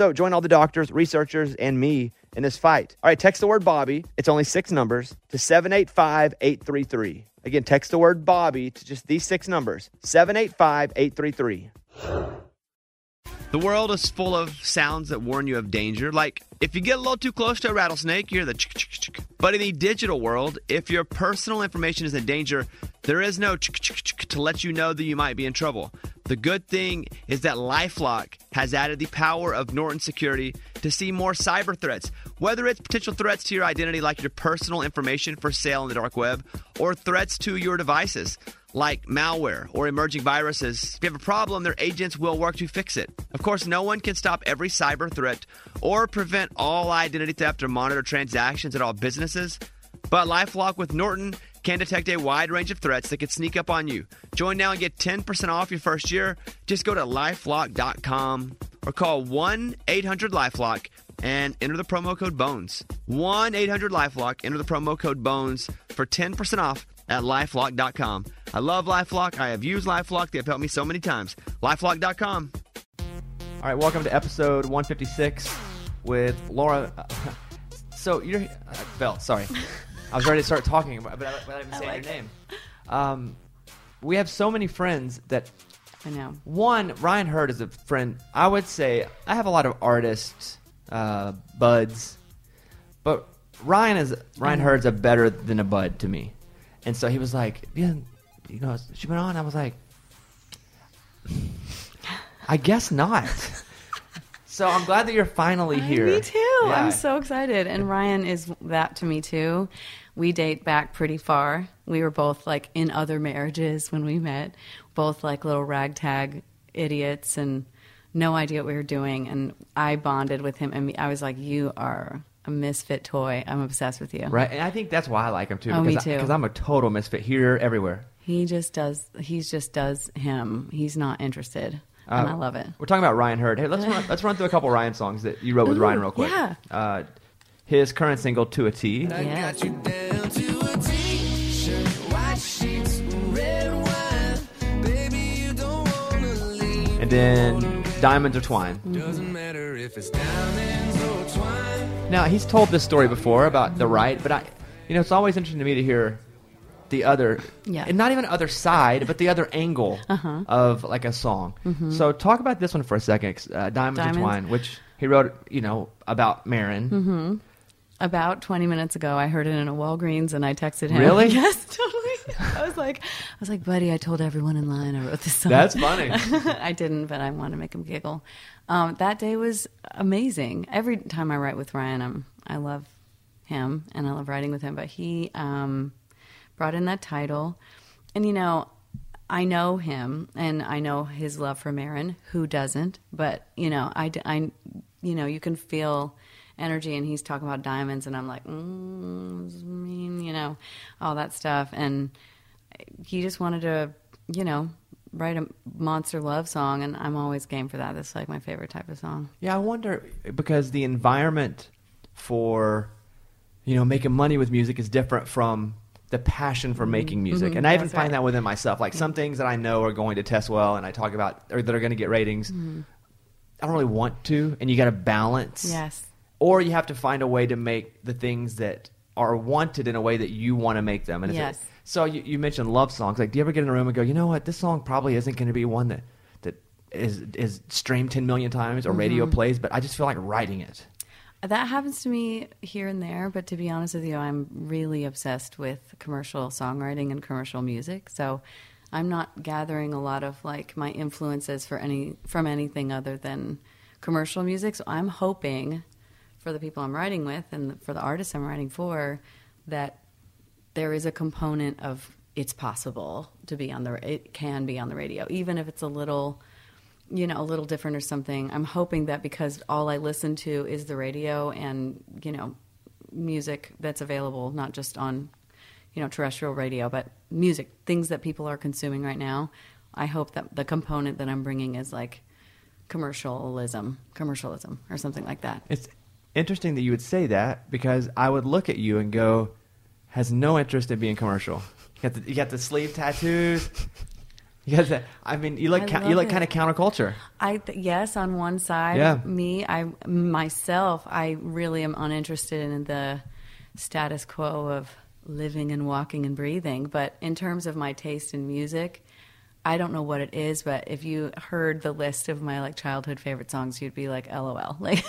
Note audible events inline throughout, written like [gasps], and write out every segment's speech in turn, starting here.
So join all the doctors, researchers, and me in this fight. All right, text the word Bobby. It's only six numbers to 785 833. Again, text the word Bobby to just these six numbers 785 833. The world is full of sounds that warn you of danger. Like if you get a little too close to a rattlesnake, you hear the chick, chick, chick. But in the digital world, if your personal information is in danger, there is no chick, chick, chick to let you know that you might be in trouble. The good thing is that Lifelock has added the power of Norton Security to see more cyber threats, whether it's potential threats to your identity, like your personal information for sale on the dark web, or threats to your devices like malware or emerging viruses. If you have a problem, their agents will work to fix it. Of course, no one can stop every cyber threat or prevent all identity theft or monitor transactions at all businesses, but Lifelock with Norton can detect a wide range of threats that could sneak up on you. Join now and get 10% off your first year. Just go to lifelock.com or call 1 800 Lifelock and enter the promo code BONES. 1 800 Lifelock, enter the promo code BONES for 10% off at lifelock.com. I love Lifelock. I have used Lifelock. They've helped me so many times. Lifelock.com. All right, welcome to episode 156 with Laura. [laughs] So you're uh, Belt. Sorry, I was ready to start talking about, but I, without even saying like your name. Um, we have so many friends that I know. one Ryan Hurd is a friend. I would say I have a lot of artists, uh, buds, but Ryan is Ryan Hurd's a better than a bud to me. And so he was like, "Yeah, you know, she went on." I was like, "I guess not." [laughs] so I'm glad that you're finally here. Me too. Yeah. I'm so excited. And Ryan is that to me too. We date back pretty far. We were both like in other marriages when we met, both like little ragtag idiots and no idea what we were doing. And I bonded with him, and I was like, "You are a misfit toy. I'm obsessed with you." Right, and I think that's why I like him too. Oh, me because too. Because I'm a total misfit here, everywhere. He just does. He just does him. He's not interested, and Uh, I love it. We're talking about Ryan Hurd. Hey, let's run, let's run through a couple Ryan songs that you wrote with Ooh, Ryan real quick. yeah. Uh, his current single "To a T." Yeah. Got you down to a t-shirt, white sheets, red wine. Baby, you don't wanna leave. and then "Diamonds or Twine." Doesn't matter if it's diamonds or twine. Now he's told this story before about the right, but I, you know, it's always interesting to me to hear the other, Yeah. and not even other side, but the other angle [laughs] Uh-huh. of like a song. So talk about this one for a second, uh, "Diamonds, Mm-hmm. Diamonds. Are Twine," which he wrote, you know, about Maren. Mm-hmm. About 20 minutes ago, I heard it in a Walgreens, and I texted him. Really? [laughs] yes, totally. I was like, I was like, buddy, I told everyone in line I wrote this song. That's funny. [laughs] I didn't, but I want to make him giggle. Um, that day was amazing. Every time I write with Ryan, I'm, I love him and I love writing with him. But he um, brought in that title, and you know, I know him and I know his love for Maren. Who doesn't? But you know, I, I- you know, you can feel energy, and he's talking about diamonds, and I'm like, mm, mean, you know, all that stuff, and he just wanted to, you know, write a monster love song, and I'm always game for that. That's like my favorite type of song. Yeah, I wonder because the environment for you know making money with music is different from the passion for making music, Mhm, and I even that's find right. that within myself. Like some things that I know are going to test well, and I talk about or that are going to get ratings. Mm-hmm. I don't really want to, and you got to balance. Yes. Or you have to find a way to make the things that are wanted in a way that you want to make them. And Yes. so you, you mentioned love songs. Like, do you ever get in a room and go, you know what, this song probably isn't going to be one that that is is streamed ten million times or radio Mm-hmm. plays, but I just feel like writing it. That happens to me here and there, but to be honest with you, I'm really obsessed with commercial songwriting and commercial music. So I'm not gathering a lot of like my influences for any from anything other than commercial music. So I'm hoping for the people I'm writing with and for the artists I'm writing for that there is a component of it's possible to be on the it can be on the radio even if it's a little you know a little different or something. I'm hoping that because all i listen to is the radio and you know music that's available not just on you know terrestrial radio but music things that people are consuming right now i hope that the component that i'm bringing is like commercialism commercialism or something like that. It's interesting that you would say that because I would look at you and go, has no interest in being commercial. You got the, you got the sleeve tattoos. You got the. I mean, you look ca- you look kind of counterculture. I th- yes, on one side, Yeah. me, I myself, I really am uninterested in the status quo of living and walking and breathing. But in terms of my taste in music, I don't know what it is. But if you heard the list of my like childhood favorite songs, you'd be like, "LOL!" [laughs] Like,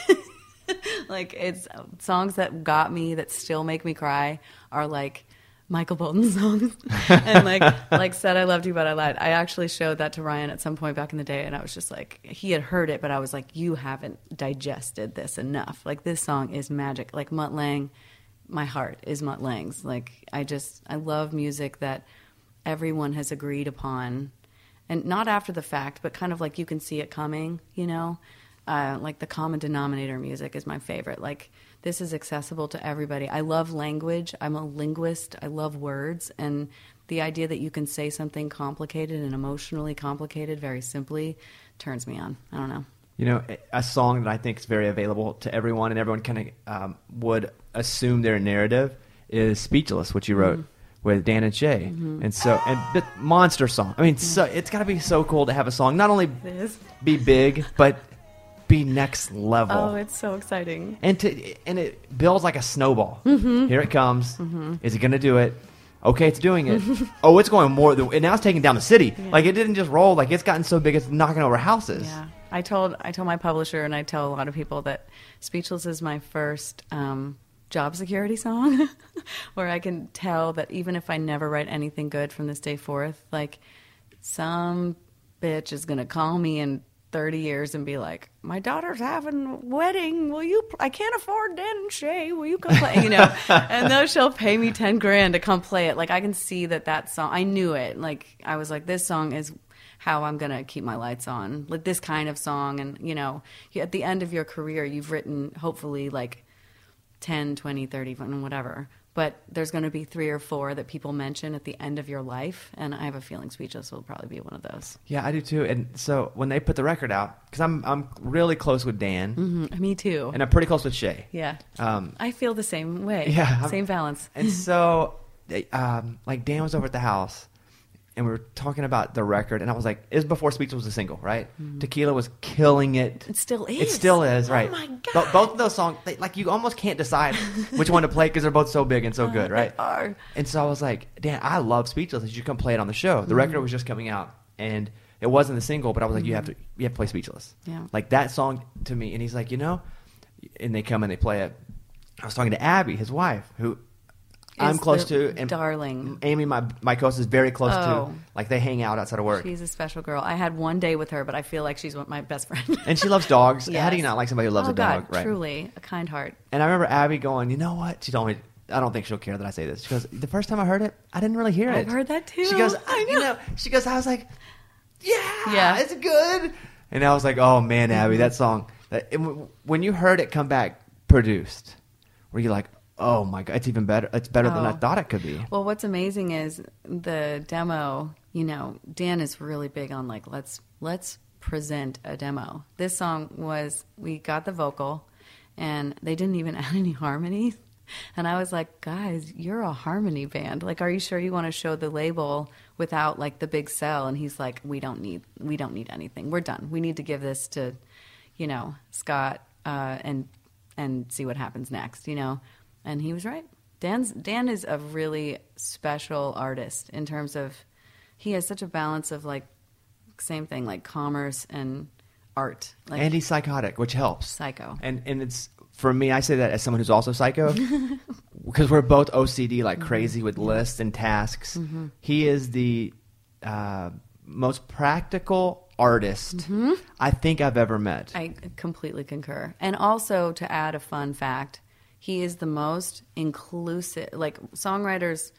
like it's songs that got me that still make me cry are like. Michael Bolton [laughs] songs, and like like said, I loved you, but I lied. I actually showed that to Ryan at some point back in the day, and I was just like, he had heard it, but I was like, you haven't digested this enough. Like this song is magic. Like Mutt Lange, my heart is Mutt Lange's. Like I just I love music that everyone has agreed upon, and not after the fact, but kind of like you can see it coming. You know, uh, like the common denominator music is my favorite. Like this is accessible to everybody. I love language. I'm a linguist. I love words and the idea that you can say something complicated and emotionally complicated very simply turns me on. I don't know. You know, a song that I think is very available to everyone, and everyone kind of um, would assume their narrative is "Speechless," which you wrote Mm-hmm. with Dan and Shay, and so and the monster song. I mean, so it's got to be so cool to have a song not only be big, but be next level. Oh, it's so exciting. and to and it builds like a snowball. Mm-hmm. Here it comes. Is it going to do it? Okay, it's doing it. [laughs] oh, it's going more than and now it's taking down the city. Yeah. Like it didn't just roll. Like it's gotten so big, it's knocking over houses. Yeah, I told I told my publisher and I tell a lot of people that "Speechless" is my first um, job security song, [laughs] where I can tell that even if I never write anything good from this day forth, like some bitch is gonna call me in. 30 years and be like, my daughter's having a wedding. Will you? I can't afford Dan and Shay. Will you come play? You know, [laughs] and then she'll pay me 10 grand to come play it. Like, I can see that that song, I knew it. Like, I was like, this song is how I'm going to keep my lights on. Like this kind of song. And, you know, at the end of your career, you've written hopefully like 10, 20, 30, whatever. But there's going to be three or four that people mention at the end of your life. And I have a feeling Speechless will probably be one of those. Yeah, I do too. And so when they put the record out, because I'm I'm really close with Dan, Mhm, Me too. and I'm pretty close with Shay. yeah. Um, I feel the same way. [laughs] Yeah, I'm- Same balance. and so, um, like Dan was over at the house, and we were talking about the record, and I was like, "Is before Speech was a single, right? Mm-hmm. Tequila was killing it. It still It is. still is, right? Oh my Bo- God. both of those songs, they, like you almost can't decide which one to play because they're both so big and so oh, good, right? Are. And so I was like, Dan, I love Speechless. You should come play it on the show. The record mm-hmm. was just coming out, and it wasn't the single, but I was like, you have to, mm-hmm. you have to play Speechless. Yeah. Like that song to me, and he's like, you know, and they come and they play it. I was talking to Abby, his wife, who I'm close to, and darling. Amy, my my co-host, is very close Oh. to. Like they hang out outside of work, She's a special girl. I had one day with her, but I feel like she's one- my best friend. [laughs] and she loves dogs. How do you Yes. not like somebody who loves oh, a dog? God, right? Truly, a kind heart. And I remember Abby going, you know what? She told me, I don't think she'll care that I say this. She goes, the first time I heard it, I didn't really hear it. I've heard that too. She goes, I you know, she goes, I was like, yeah, Yeah. it's good. And I was like, oh man, Abby, mm-hmm. that song. that- it- when you heard it come back produced, were you like, oh my god, it's even better. It's better than I Oh. thought it could be. Well, what's amazing is the demo you know, Dan is really big on like let's let's present a demo. This song was we got the vocal and they didn't even [laughs] add any harmonies. And I was like, guys, you're a harmony band. Like, are you sure you want to show the label without like the big sell? And he's like, we don't need, we don't need anything. We're done. We need to give this to, you know, Scott uh, and and see what happens next. You know, and he was right. Dan's Dan is a really special artist in terms of he has such a balance of like same thing like commerce and art. Like and he's psychotic, which helps. psycho. And and it's for me. I say that as someone who's also psycho, [laughs] because we're both OCD, like crazy mm-hmm. with lists and tasks. Mm-hmm. He is the uh, most practical artist mm-hmm. I think I've ever met. I completely concur. And also to add a fun fact, he is the most inclusive. Like songwriters,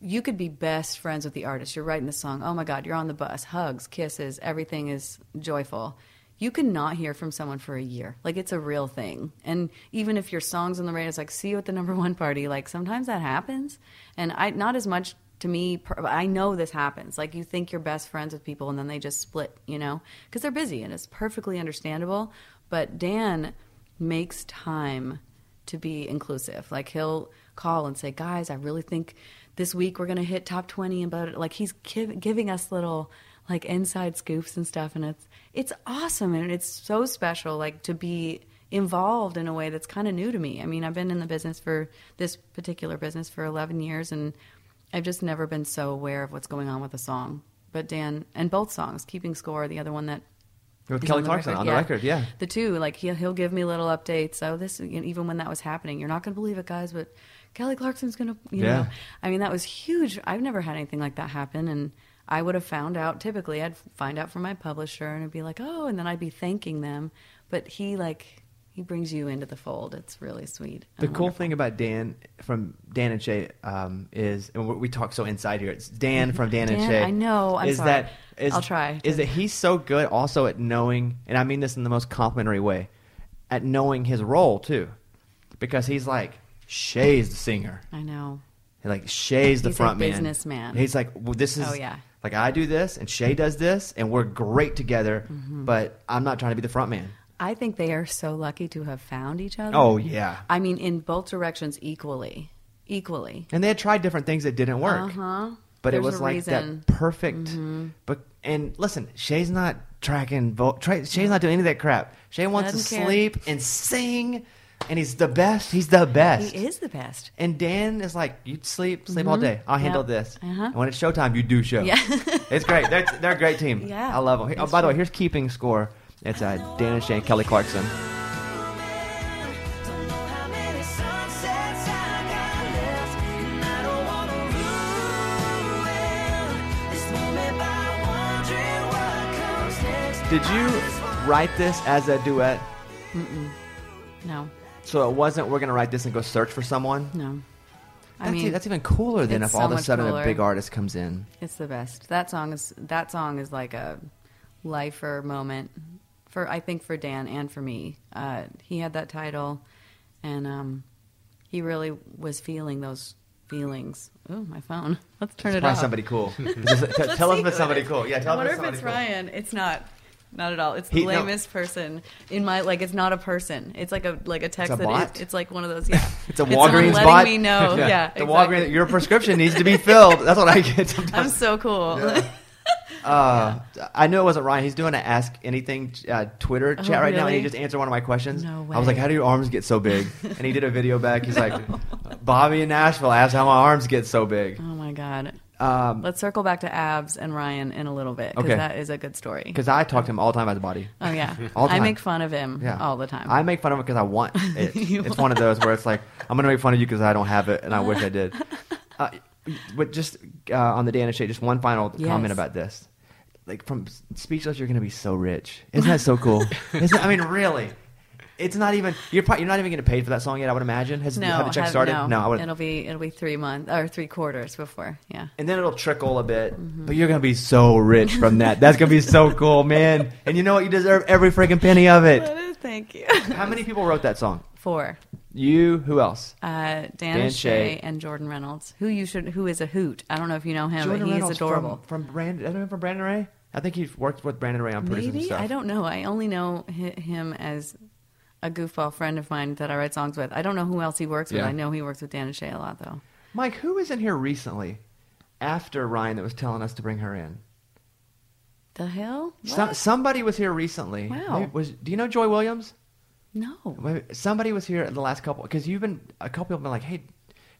you could be best friends with the artist. You're writing the song. Oh my God, you're on the bus, hugs, kisses, everything is joyful. You cannot hear from someone for a year. Like it's a real thing. And even if your song's on the radio, it's like see you at the number one party. Like sometimes that happens. And I not as much to me. I know this happens. Like you think you're best friends with people, and then they just split. You know, because they're busy, and it's perfectly understandable. But Dan makes time to be inclusive. Like he'll call and say, "Guys, I really think this week we're going to hit top 20 and but like he's giv giving us little like inside scoops and stuff and it's it's awesome and it's so special like to be involved in a way that's kind of new to me. I mean, I've been in the business for this particular business for 11 years and I've just never been so aware of what's going on with a song. But Dan and both songs, Keeping Score, the other one that With Kelly on Clarkson record. on the record, yeah. The two, like he'll he'll give me little updates. Oh, this even when that was happening, you're not gonna believe it, guys, but Kelly Clarkson's gonna, you Yeah. know, I mean that was huge. I've never had anything like that happen, and I would have found out. Typically, I'd find out from my publisher, and it'd be like, oh, and then I'd be thanking them. But he like he brings you into the fold. It's really sweet. The and cool wonderful. thing about Dan from Dan and Shay um, is, and we talk so inside here. It's Dan from Dan, and Shay. I know. I'm is sorry. that is, I'll try Is that he's so good also at knowing, and I mean this in the most complimentary way, at knowing his role too, because he's like Shay's the singer, I know. like Shay's the He's front man. businessman. He's like, well, this is. Oh, yeah. Like I do this, and Shay does this, and we're great together. Mm-hmm. But I'm not trying to be the front man. I think they are so lucky to have found each other. Oh yeah. I mean, in both directions equally, equally. And they had tried different things that didn't work. Uh huh. but it was like reason. Mm-hmm. that perfect. But and listen, Shay's not tracking. Vo- tra- Shay's not doing any of that crap. Shay wants to Doesn't care. sleep and sing, and he's the best. He's the best. He is the best. And Dan is like, you sleep, sleep all day. I'll handle Yep. this. Uh-huh. And when it's showtime, you do show. Yeah. [laughs] it's great. They're, they're a great team. Yeah, I love them. Oh, by the way, here's keeping score. It's uh, Dan and Shane, Kelly Clarkson. Don't know how many sunsets I got left, and I don't wanna ruin this moment by wondering what comes next. Did you write this as a duet? No, So it wasn't. We're gonna write this and go search for someone. no. I That's, mean, that's even cooler than if all of a sudden a big artist comes in. it's the best. That song is that song is like a lifer moment for I think for Dan and for me. Uh, he had that title, and um, he really was feeling those feelings. Oh, my phone. [laughs] Let's turn it Probably off. somebody cool. T- [laughs] [laughs] tell us if it's somebody cool. Yeah, tell us if if it's somebody cool. Ryan. It's not. Not at all. It's the He- no. lamest person in my like. It's not a person. It's like a like a text a that is- It's like one of those. Yeah. It's a Walgreens letting bot. me know. Yeah. the exactly. Walgreens. Your prescription needs to be filled. That's what I get sometimes. I'm so cool. Uh, I knew it wasn't Ryan. He's doing an Ask Anything uh, Twitter Oh, chat right now, and he just answered one of my questions. No I was like, "How do your arms get so big?" [laughs] and he did a video back. He's like, [laughs] "Bobby in Nashville asked how my arms get so big." oh my god. Um, Let's circle back to abs and Ryan in a little bit because Okay. that is a good story. Because I talk to him all the time about the body. Oh yeah, [laughs] All the I make fun of him Yeah, all the time. I make fun of him because I want it. It's one of those where it's like I'm gonna make fun of you because I don't have it, and I wish I did. Uh, but just uh, on the Dan and Shay, just one final Yes. comment about this. Like from speechless, you're gonna be so rich. Isn't that so cool? [laughs] Isn't, I mean, really. It's not even you're probably, you're not even getting paid for that song yet. I would imagine. Has no, have the check have- started? No, I it'll be it'll be three months or three quarters before. Yeah. and then it'll trickle a bit. Mm-hmm. But you're gonna be so rich from that. [laughs] That's gonna be so cool, man. And you know what? You deserve every freaking penny of it. Thank you. How many people wrote that song? Four. You, who else? Uh, Dan, Dan Shay. and Jordan Reynolds, who you should, who is a hoot. I don't know if you know him, Jordan but he's Reynolds adorable. From, from Brandon, I don't know from Brandon Ray. I think he's worked with Brandon Ray on producing Maybe stuff. I don't know. I only know him as a goofball friend of mine that I write songs with. I don't know who else he works with. Yeah. I know he works with Dan and Shay a lot, though. Mike, who was in here recently after Ryan that was telling us to bring her in? The hell? Some, somebody was here recently. Wow. Maybe- Was do you know Joy Williams? no. Somebody was here the last couple because you've been a couple people have been like, hey, and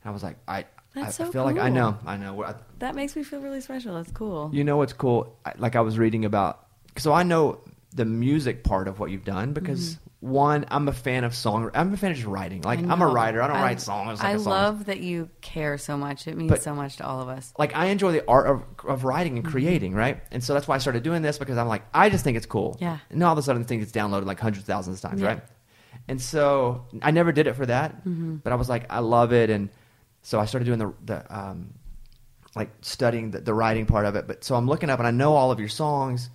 I was like, I, That's I so feel like I know, I know. I, That makes me feel really special. That's cool. You know what's cool? I, like I was reading about, so I know the music part of what you've done because one, I'm a fan of song. I'm a fan of just writing. Like Mm-hmm. I I'm a writer. I don't write songs. Like I love that you care so much. It means But- so much to all of us. Like I enjoy the art of, of writing Mm-hmm. and creating, right? And so that's why I started doing this because I'm like, I just think it's cool. Yeah. And all of a sudden, the thing gets downloaded like hundreds of thousands of times, Yeah. right? And so I never did it for that, Mm-hmm. but I was like, I love it, and so I started doing the the um, like studying the, the writing part of it. But so I'm looking up and I know all of your songs,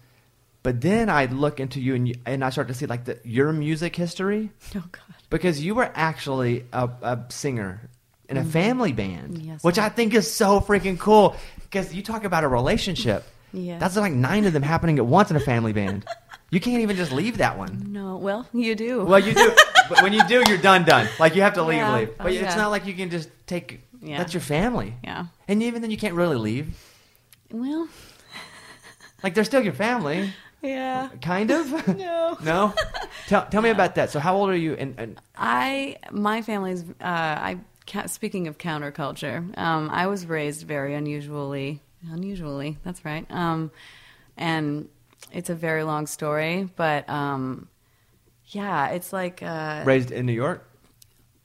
but then I look into you and you, and I start to see like the, your music history [laughs] Oh God. because you were actually a, a singer in a family band, Mm-hmm. Yes, which I- think is so freaking cool. Because you talk about a relationship, Yeah. that's like nine of them happening at once in a family band. You can't even just leave that one. No. Well, you do. Well, you do, [laughs] but when you do, you're done, done. Like you have to leave, Yeah. leave. Oh, But it's yeah. not like you can just take. Yeah. That's your family. Yeah. And even then, you can't really leave. Well. [laughs] Like they're still your family, Yeah. kind of. [laughs] [laughs] No. no. Tell tell me about that. So how old are you? And, and I my family's uh, I speaking of counterculture, um, I was raised very unusually. Unusually, that's right. Um, and it's a very long story, but um, yeah, it's like uh, raised in New York.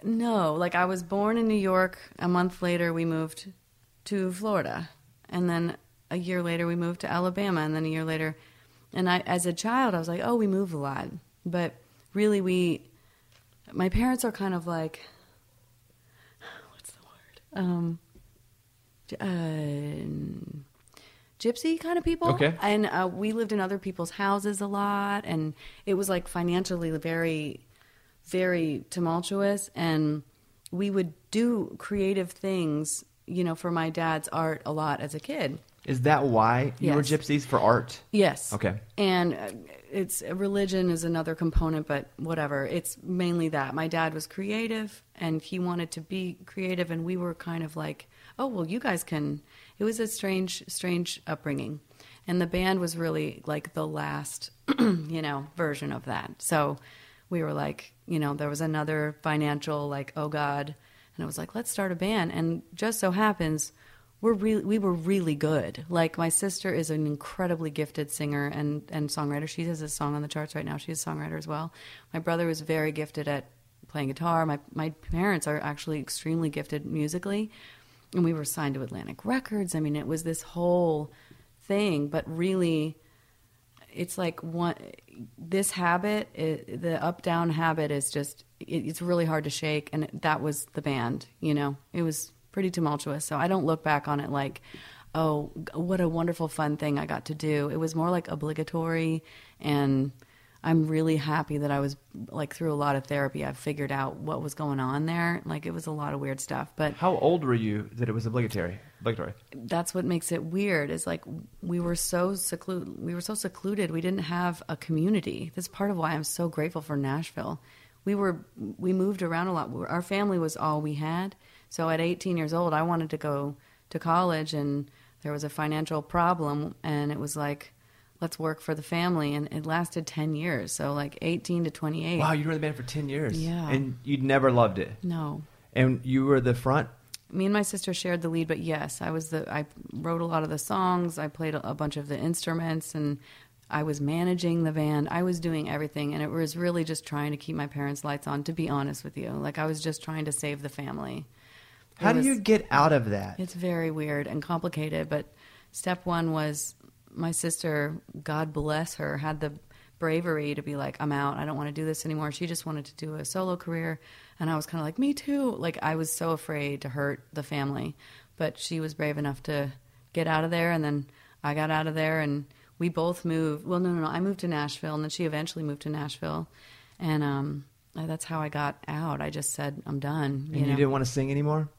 No, like I was born in New York. A month later, we moved to Florida, and then a year later, we moved to Alabama, and then a year later, and I, as a child, I was like, oh, we move a lot, but really, we, my parents are kind of like, [sighs] what's the word? Um, uh, gypsy kind of people. Okay. And uh, we lived in other people's houses a lot, and it was like financially very, very tumultuous. And we would do creative things, you know, for my dad's art a lot as a kid. Is that why you were gypsies for art? Yes. Okay. And uh, it's religion is another component, but whatever. It's mainly that. My dad was creative and he wanted to be creative and we were kind of like, "Oh, well, you guys can." It was a strange strange upbringing. And the band was really like the last, [clears throat] you know, version of that. So we were like, you know, there was another financial like, "Oh god." And I was like, "Let's start a band." And just so happens we're really we were really good. Like my sister is an incredibly gifted singer and and songwriter. She has a song on the charts right now. She's a songwriter as well. My brother was very gifted at playing guitar. My my parents are actually extremely gifted musically, and we were signed to Atlantic Records. I mean, it was this whole thing. But really, it's like one this habit i the up down habit is just it, it's really hard to shake and that was the band you know? It was pretty tumultuous so i don't look back on it like oh what a wonderful fun thing i got to do. It was more like obligatory and i'm really happy that i was like through a lot of therapy i figured out what was going on there. Like it was a lot of weird stuff but How old were you that it was obligatory? Obligatory. that's what makes it weird is like we were so secluded we were so secluded. We didn't have a community. That's part of why i'm so grateful for nashville. We were we moved around a lot. Our family was all we had. So at 18 years old i wanted to go to college and there was a financial problem and it was like let's work for the family and it lasted 10 years so like 18 to 28 Wow, you were in the band for ten years. Yeah. And you'd never loved it. no And you were the front. me and my sister shared the lead, but yes, I was the I wrote a lot of the songs. I played a, a bunch of the instruments, and I was managing the band. I was doing everything, and it was really just trying to keep my parents' lights on. To be honest with you, like I was just trying to save the family. How It do you get out of that? It's very weird and complicated, but step one was my sister, God bless her, had the bravery to be like, I'm out. I don't want to do this anymore. She just wanted to do a solo career. And I was kind of like, me too. Like, I was so afraid to hurt the family. But she was brave enough to get out of there. And then I got out of there and we both moved. Well, no, no, no. I moved to Nashville and then she eventually moved to Nashville. And, um, that's how I got out. I just said I'm done. And you, know? didn't want to sing anymore?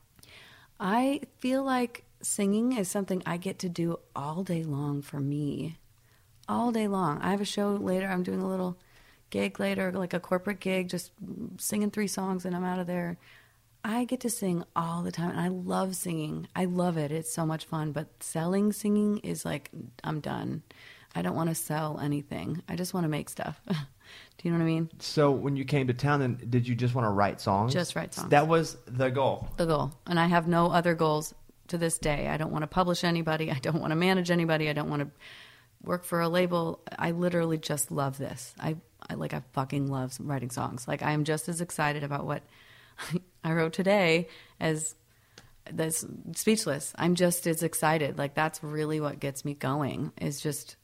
I feel like singing is something I get to do all day long for me. All day long. I have a show later. I'm doing a little gig later, like a corporate gig, just singing three songs and I'm out of there. I get to sing all the time and I love singing. I love it. It's so much fun. But selling singing is like, I'm done. I don't want to sell anything. I just want to make stuff. [laughs] do you know what I mean? So when you came to town, then did you just want to write songs? Just write songs. That was the goal. the goal. And I have no other goals to this day. I don't want to publish anybody. I don't want to manage anybody. I don't want to work for a label. I literally just love this. I, I like I fucking love writing songs. Like I am just as excited about what [laughs] I wrote today as this speechless. I'm just as excited. Like that's really what gets me going is just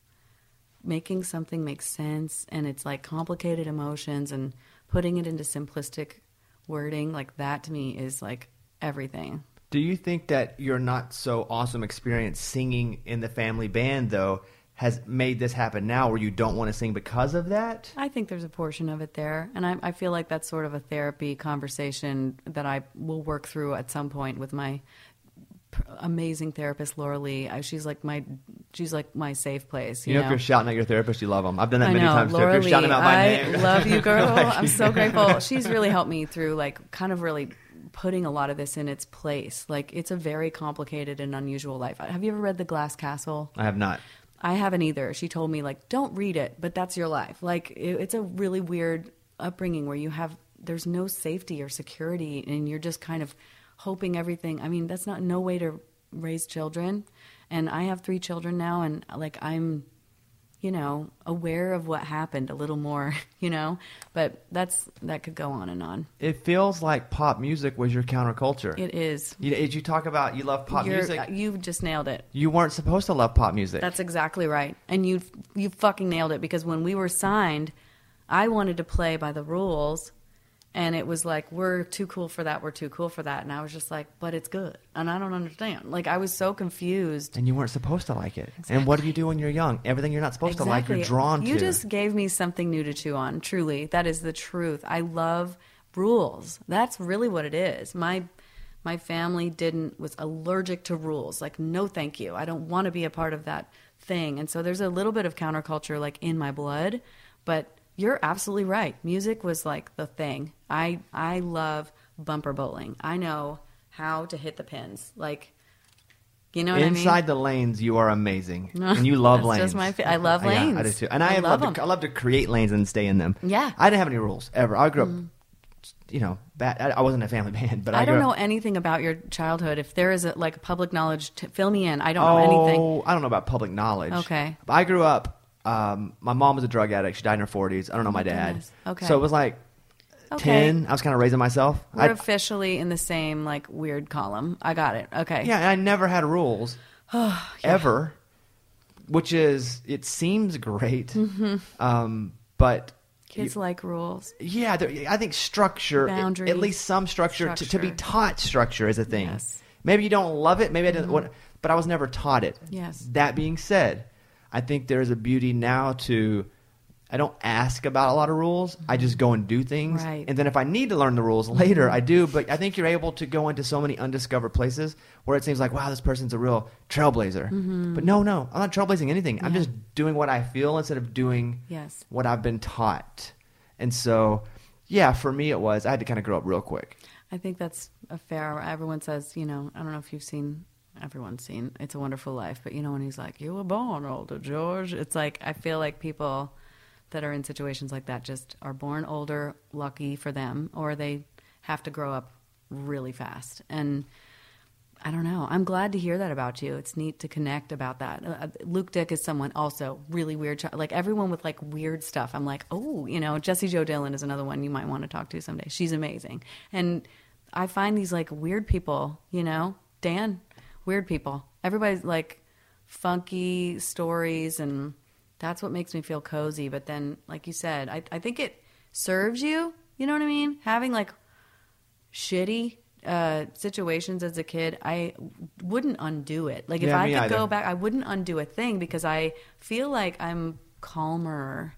making something make sense and it's like complicated emotions and putting it into simplistic wording like that to me is like everything. Do you think that your not so awesome experience singing in the family band, though, has made this happen now where you don't want to sing because of that? I think there's a portion of it there, and I, I feel like that's sort of a therapy conversation that I will work through at some point with my amazing therapist Laura Lee. She's like my she's like my safe place. You, You, know, if you're shouting at your therapist, you love them. I've done that I many know, times too. Laura If you're shouting Lee, out my I name. love you, [laughs] girl. Like, I'm so [laughs] grateful. She's really helped me through like kind of really putting a lot of this in its place. Like it's a very complicated and unusual life. Have you ever read The Glass Castle? I have not. I haven't either. She told me like, don't read it, but that's your life. Like it, it's a really weird upbringing where you have there's no safety or security, and you're just kind of hoping everything. I mean, that's not no way to raise children. And I have three children now, and like I'm, you know, aware of what happened a little more, [laughs] you know. But that's that could go on and on. It feels like pop music was your counterculture. It is. you, did you talk about you love pop You're- music? You just nailed it. you weren't supposed to love pop music. That's exactly right. And you you fucking nailed it because when we were signed, I wanted to play by the rules and it was like we're too cool for that, we're too cool for that. And I was just like, but it's good. And I don't understand. Like I was so confused. and you weren't supposed to like it. And what do you do when you're young? Everything you're not supposed to like, you're drawn to. you just gave me something new to chew on. Truly, that is the truth. I love rules. That's really what it is. My my family didn't was allergic to rules. Like, no, thank you. I don't want to be a part of that thing. And so there's a little bit of counterculture like in my blood. But you're absolutely right. Music was like the thing. I I love bumper bowling. I know how to hit the pins. Like. You know what I mean? Inside the lanes, you are amazing, and you love [laughs] lanes. my I love Yeah, I do too, and I, I love, love to. I love to create lanes and stay in them. Yeah. I didn't have any rules ever. I grew up, mm. you know, bad. I, I wasn't a family [laughs] band, but I, I don't grew know up- anything about your childhood. If there is a, like public knowledge, to fill me in. I don't oh, know anything. Oh, I don't know about public knowledge. Okay. But I grew up. Um, my mom was a drug addict. She died in her forties. I don't know my dad. goodness. Okay. So it was like Okay. ten. I was kind of raising myself. We're I, officially in the same like weird column. I got it. Okay. Yeah, and I never had rules [sighs] ever, which is it seems great, Mm-hmm. um, but Kids like rules. yeah, there, I think structure, Boundaries. at least some structure, To, to be Structure. taught structure is a thing. Yes. Mm-hmm. Maybe you don't love it, maybe I didn't, what, but I was never taught it. Yes. That being said, I think there's a beauty now to. I don't ask about a lot of rules. I just go and do things. Right. Mm-hmm. And then if I need to learn the rules later, I do. But I think you're able to go into so many undiscovered places where it seems like, wow, this person's a real trailblazer. But no, no, I'm not trailblazing anything. I'm Mm-hmm. Just doing what I feel instead of doing Yes. what I've been taught. And so, yeah, for me it was I had to kind of grow up real quick. I think that's a fair. Everyone says, you know, I don't know if you've seen. Everyone's seen "It's a Wonderful Life," but you know when he's like, "You were born older, George." It's like I feel like people that are in situations like that just are born older, lucky for them, or they have to grow up really fast. And I don't know. I'm glad to hear that about you. It's neat to connect about that. Uh, Luke Dick is someone also really weird. chi- Like everyone with like weird stuff. I'm like, oh, you know, Jessie Jo Dillon is another one you might want to talk to someday. She's amazing. And I find these like weird people, you know, Dan, weird people. Everybody's like funky stories and that's what makes me feel cozy. But then, like you said, I, I think it serves you. You know what I mean? Having like shitty uh, situations as a kid, I wouldn't undo it. Like if Yeah, I could either. go back, I wouldn't undo a thing because I feel like I'm calmer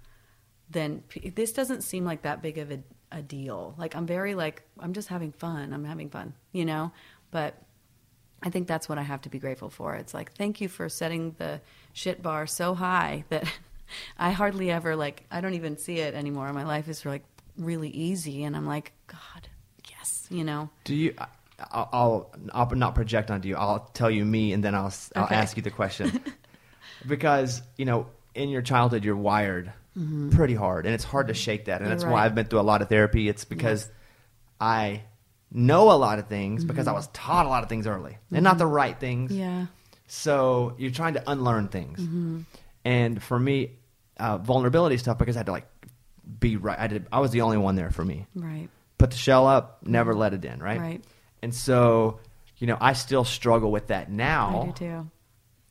than this. Doesn't seem like that big of a, a deal. Like I'm very like I'm just having fun. I'm having fun, you know. But I think that's what I have to be grateful for. It's like thank you for setting the shit bar so high that [laughs] I hardly ever like I don't even see it anymore. My life is like really easy, and I'm like God, yes, you know. Do you? I'll, I'll, not project onto you. I'll tell you me, and then I'll, I'll Okay. ask you the question. [laughs] because you know, in your childhood, you're wired pretty hard, and it's hard to shake that. And Mm-hmm. You're that's right. why I've been through a lot of therapy. It's because I know a lot of things because I was taught a lot of things early, and not the right things. Mm-hmm. Yeah. So you're trying to unlearn things. Mm-hmm. And for me, uh, vulnerability stuff because I had to like be right. I did. I was the only one there for me Right. put the shell up, never let it in, right? Right. And so, you know, I still struggle with that now. I do too.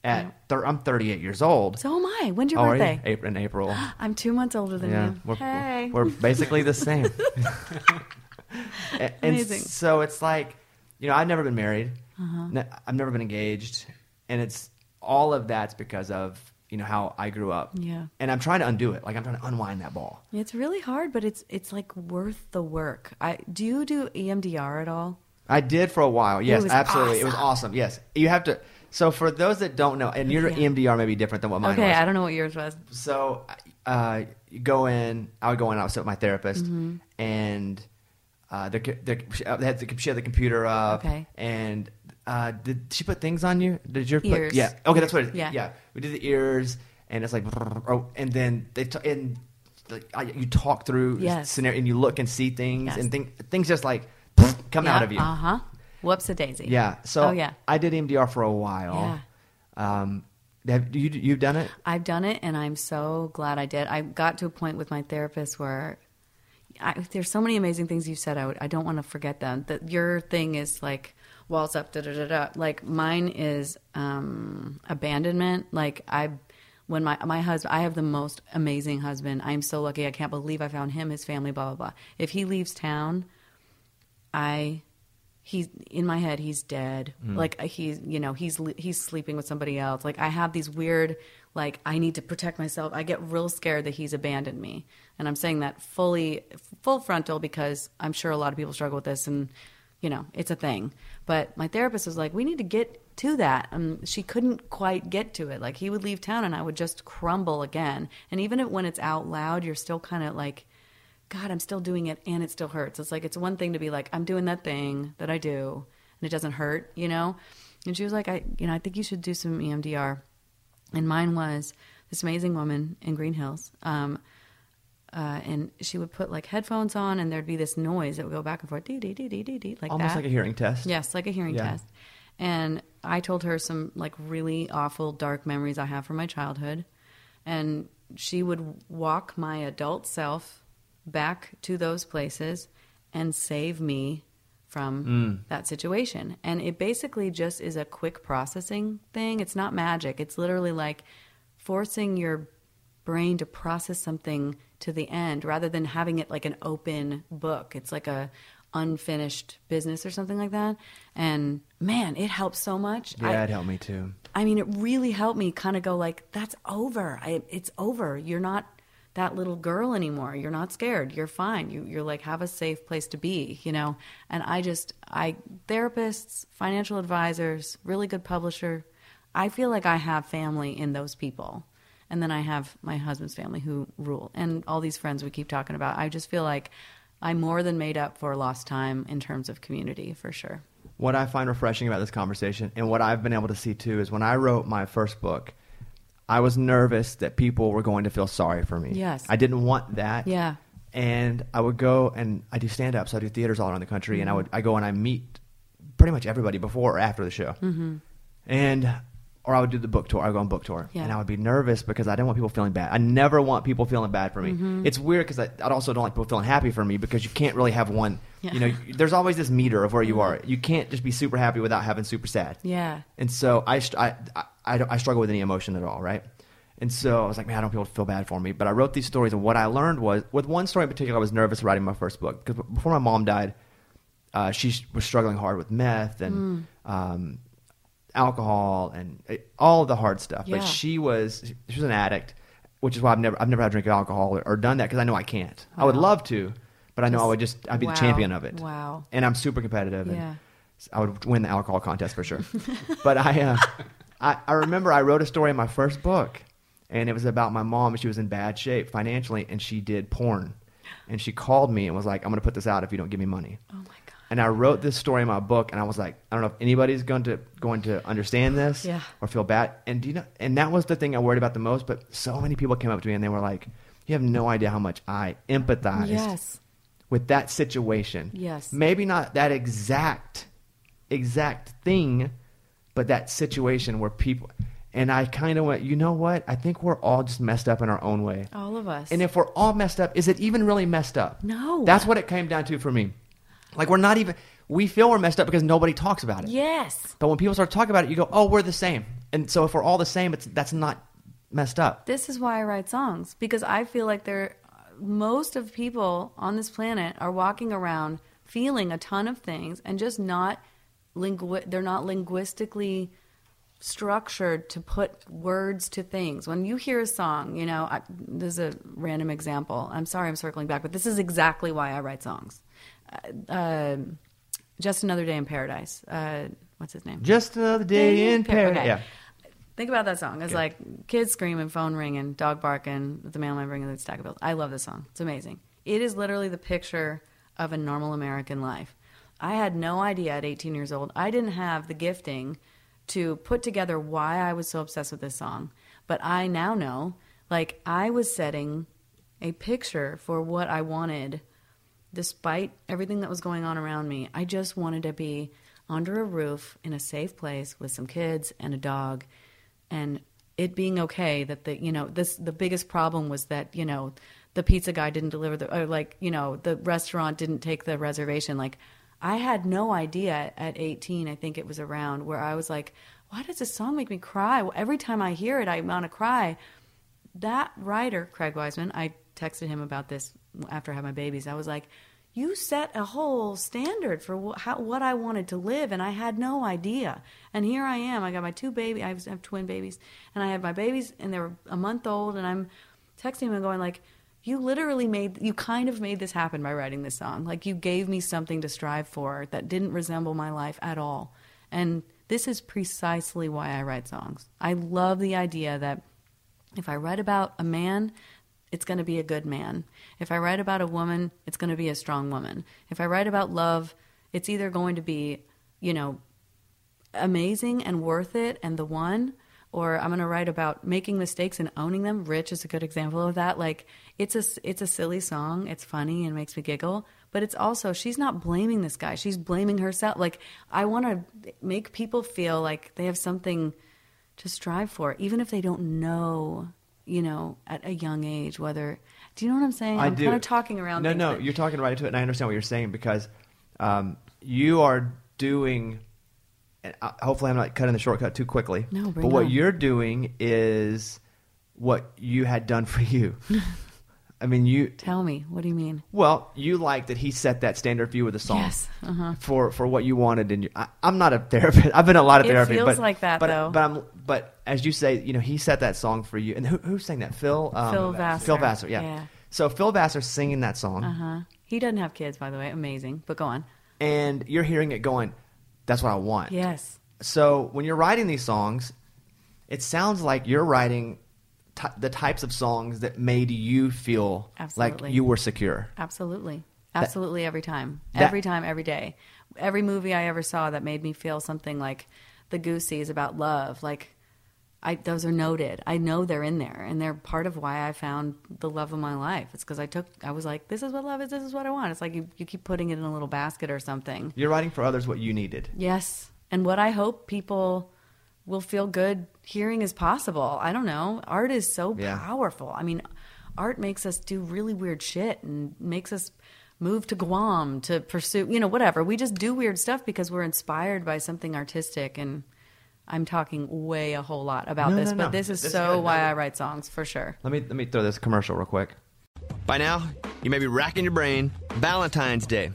At Yeah. thir- I'm 38 years old. So am I. When's your oh, are you? birthday? April in April. [gasps] I'm two months older than yeah, you. we're, hey. we're basically the same. [laughs] [laughs] [laughs] and, Amazing. so it's like, you know, I've never been married. Uh-huh. I've never been engaged, and it's all of that's because of you know how I grew up. Yeah. And I'm trying to undo it. Like I'm trying to unwind that ball. It's really hard, but it's it's like worth the work. I do you do EMDR at all? I did for a while. Yes, was absolutely. It was awesome. awesome. Yes, you have to. So for those that don't know, and your Yeah. EMDR may be different than what mine okay, was. Okay, I don't know what yours was. So uh, you go in. I would go in. I would sit with my therapist, Mm-hmm. and uh, the, the she had the, she had the computer up. Okay. And uh, did she put things on you? Did your Ears. yeah? Okay, that's what. It, Yeah. yeah. We did the ears, and it's like, oh, and then they t- and like I, you talk through Yes. scenario, and you look and see things, Yes. and think, things just like come out of you. Uh huh. Whoops a daisy. Yeah. So Oh yeah. I did EMDR for a while. Yeah. Um, have you you've done it? I've done it, and I'm so glad I did. I got to a point with my therapist where I, there's so many amazing things you said. I would, I don't want to forget them. That your thing is like walls up, da da da da. Like mine is um, abandonment. Like I, when my my husband, I have the most amazing husband. I'm so lucky. I can't believe I found him, his family, blah blah blah. If he leaves town, I he's in my head he's dead like he's you know he's he's sleeping with somebody else like i have these weird like i need to protect myself i get real scared that he's abandoned me and i'm saying that fully full frontal because i'm sure a lot of people struggle with this and you know it's a thing but my therapist was like we need to get to that and she couldn't quite get to it like he would leave town and i would just crumble again and even when it's out loud you're still kind of like God, I'm still doing it and it still hurts. It's like it's one thing to be like, I'm doing that thing that I do and it doesn't hurt, you know? And she was like, I you know, I think you should do some EMDR. And mine was this amazing woman in Green Hills. Um uh, and she would put like headphones on, and there'd be this noise that would go back and forth, dee dee dee dee dee dee, like Almost that. like a hearing test. Yes, like a hearing Yeah. test. And I told her some like really awful dark memories I have from my childhood. And she would walk my adult self back to those places and save me from mm. that situation. And it basically just is a quick processing thing. It's not magic. It's literally like forcing your brain to process something to the end rather than having it like an open book. It's like a unfinished business or something like that. And man, it helps so much. Yeah, I, it helped me too. I mean, it really helped me kind of go like, "That's over. I, it's over. You're not that little girl anymore. You're not scared. You're fine. You, you're like have a safe place to be, you know." And I just, I therapists, financial advisors, really good publisher. I feel like I have family in those people, and then I have my husband's family who rule, and all these friends we keep talking about. I just feel like I'm more than made up for lost time in terms of community for sure. What I find refreshing about this conversation and what I've been able to see too is when I wrote my first book, I was nervous that people were going to feel sorry for me. Yes. I didn't want that. Yeah. And I would go and I do stand up, so I do theaters all around the country, and I Mm-hmm. would I go and I meet pretty much everybody before or after the show. Mm-hmm. And or I would do the book tour. I would go on book tour, Yeah. and I would be nervous because I didn't want people feeling bad. I never want people feeling bad for me. Mm-hmm. It's weird because I, I also don't like people feeling happy for me because you can't really have one. Yeah. Mm-hmm. You know, [laughs] there's always this meter of where you are. You can't just be super happy without having super sad. Yeah. And so I, I, I, I, I struggle with any emotion at all, right? And so I was like, man, I don't want people to feel bad for me. But I wrote these stories, and what I learned was, with one story in particular, I was nervous writing my first book because before my mom died, uh, she was struggling hard with meth and um, alcohol and uh, all the hard stuff. Yeah. But she was she was an addict, which is why I've never I've never had to drink alcohol or, or done that because I know I can't. I would love to, but I know I would just I'd be wow. the champion of it. Wow. And I'm super competitive. and Yeah. I would win the alcohol contest for sure. [laughs] but I, uh, I I remember I wrote a story in my first book, and it was about my mom. She was in bad shape financially, and she did porn. And she called me and was like, "I'm going to put this out if you don't give me money." Oh my god. And I wrote this story in my book, and I was like, I don't know if anybody's going to going to understand this Yeah. or feel bad. And do you know? And that was the thing I worried about the most. But so many people came up to me and they were like, "You have no idea how much I empathized Yes. with that situation. Yes. maybe not that exact exact thing, but that situation where people." And I kind of went, you know what? I think we're all just messed up in our own way. All of us. And if we're all messed up, is it even really messed up? No. That's what it came down to for me. Like we're not even we feel we're messed up because nobody talks about it. yes. But when people start talking about it, you go, "Oh, we're the same." And so if we're all the same, it's that's not messed up. This is why I write songs because I feel like they're most of people on this planet are walking around feeling a ton of things and just not lingu- they're not linguistically structured to put words to things. When you hear a song, you know, I, this is a random example. I'm sorry I'm circling back, but this is exactly why I write songs. Uh, uh, just another day in paradise. Uh, what's his name? Just another day in paradise. Okay. Yeah. Think about that song. It's like kids screaming, phone ringing, dog barking, the mailman bringing the stack of bills. I love this song. It's amazing. It is literally the picture of a normal American life. I had no idea at 18 years old. I didn't have the gifting to put together why I was so obsessed with this song. But I now know, like, I was setting a picture for what I wanted despite everything that was going on around me, I just wanted to be under a roof in a safe place with some kids and a dog and it being okay that the you know this the biggest problem was that you know the pizza guy didn't deliver the or like you know the restaurant didn't take the reservation like I had no idea at 18 I think it was around where I was like why does this song make me cry Well, every time I hear it I want to cry that writer, Craig Wiseman, I texted him about this after I had my babies. I was like, "You set a whole standard for wh- how, what I wanted to live, and I had no idea." And here I am. I got my two baby. I have twin babies, and I had my babies, and they were a month old. And I'm texting him and going like, "You literally made. You kind of made this happen by writing this song. Like you gave me something to strive for that didn't resemble my life at all." And this is precisely why I write songs. I love the idea that if I write about a man, it's going to be a good man. If I write about a woman, it's going to be a strong woman. If I write about love, it's either going to be, you know, amazing and worth it and the one, or I'm going to write about making mistakes and owning them. Rich is a good example of that. Like it's a it's a silly song. It's funny and makes me giggle, but it's also she's not blaming this guy. She's blaming herself. Like I want to make people feel like they have something to strive for, even if they don't know, you know, at a young age whether. Do you know what I'm saying? I I'm do. kind of talking around. No, no, but- you're talking right into it, and I understand what you're saying because um, you are doing. And hopefully, I'm not cutting the shortcut too quickly. No, but bring what you're doing is what you had done for you. [laughs] I mean, you. Tell me, what do you mean? Well, you like that he set that standard for you with a song. Yes, uh-huh. For for what you wanted in your. I, I'm not a therapist. [laughs] I've been a lot of It therapy. feels but, like that, but, though. But I'm. But as you say, you know, he set that song for you. And who who sang that? Phil. Um, Phil Vassar. Phil Vassar. Yeah. Yeah. So Phil Vassar singing that song, Uh huh. He doesn't have kids, by the way. Amazing, but go on. and you're hearing it going, "That's what I want." Yes. So when you're writing these songs, it sounds like you're writing t- the types of songs that made you feel Absolutely. like you were secure. Absolutely. Absolutely every time. that- every time, every day. Every movie I ever saw that made me feel something like The Goonies about love, like I those are noted. I know they're in there and they're part of why I found the love of my life. It's because I took I was like, This is what love is, this is what I want. It's like you, you keep putting it in a little basket or something. You're writing for others what you needed. Yes. And what I hope people will feel good hearing is possible. I don't know. Art is so Yeah. powerful. I mean, art makes us do really weird shit and makes us move to Guam to pursue, you know, whatever. We just do weird stuff because we're inspired by something artistic and I'm talking way a whole lot about No, this, no, but this is This so good. why I write songs for sure. Let me let me throw this commercial real quick. By now, you may be racking your brain. Valentine's Day.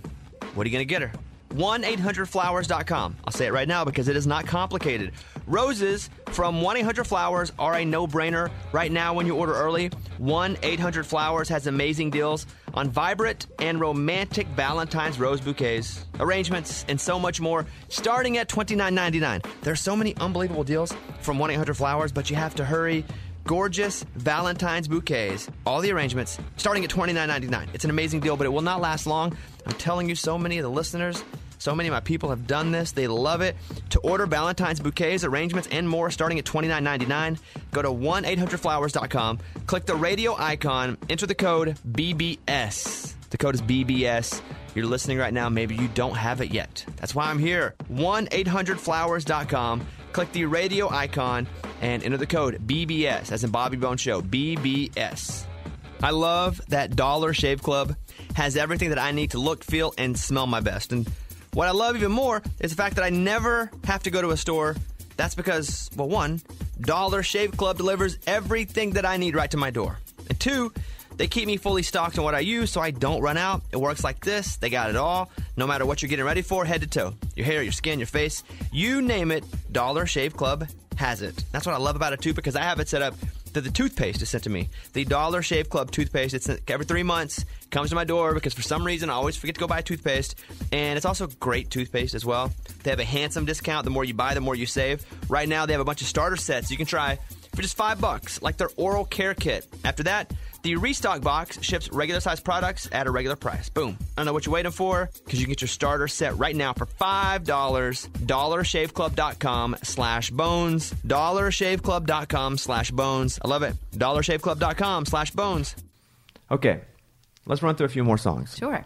What are you going to get her? 1 800flowers.com. I'll say it right now because it is not complicated. Roses from 1 800 Flowers are a no brainer. Right now, when you order early, 1 800 Flowers has amazing deals. on vibrant and romantic Valentine's rose bouquets, arrangements, and so much more, starting at $29.99. There's so many unbelievable deals from 1 800 Flowers, but you have to hurry. Gorgeous Valentine's bouquets, all the arrangements, starting at $29.99. It's an amazing deal, but it will not last long. I'm telling you, so many of the listeners so many of my people have done this. They love it. To order Valentine's bouquets, arrangements, and more starting at $29.99, go to 1 800flowers.com, click the radio icon, enter the code BBS. The code is BBS. You're listening right now, maybe you don't have it yet. That's why I'm here. 1 800flowers.com, click the radio icon, and enter the code BBS, as in Bobby Bones Show. BBS. I love that Dollar Shave Club has everything that I need to look, feel, and smell my best. And what I love even more is the fact that I never have to go to a store. That's because, well, one, Dollar Shave Club delivers everything that I need right to my door. And two, they keep me fully stocked on what I use so I don't run out. It works like this. They got it all. No matter what you're getting ready for, head to toe. Your hair, your skin, your face, you name it, Dollar Shave Club has it. That's what I love about it too because I have it set up that the toothpaste is sent to me. The Dollar Shave Club toothpaste, it's every three months, comes to my door because for some reason I always forget to go buy toothpaste. And it's also great toothpaste as well. They have a handsome discount. The more you buy, the more you save. Right now, they have a bunch of starter sets you can try for just five bucks, like their oral care kit. After that, the restock box ships regular size products at a regular price. Boom. I don't know what you're waiting for because you can get your starter set right now for $5. DollarShaveClub.com slash bones. DollarShaveClub.com slash bones. I love it. DollarShaveClub.com slash bones. Okay, let's run through a few more songs. Sure.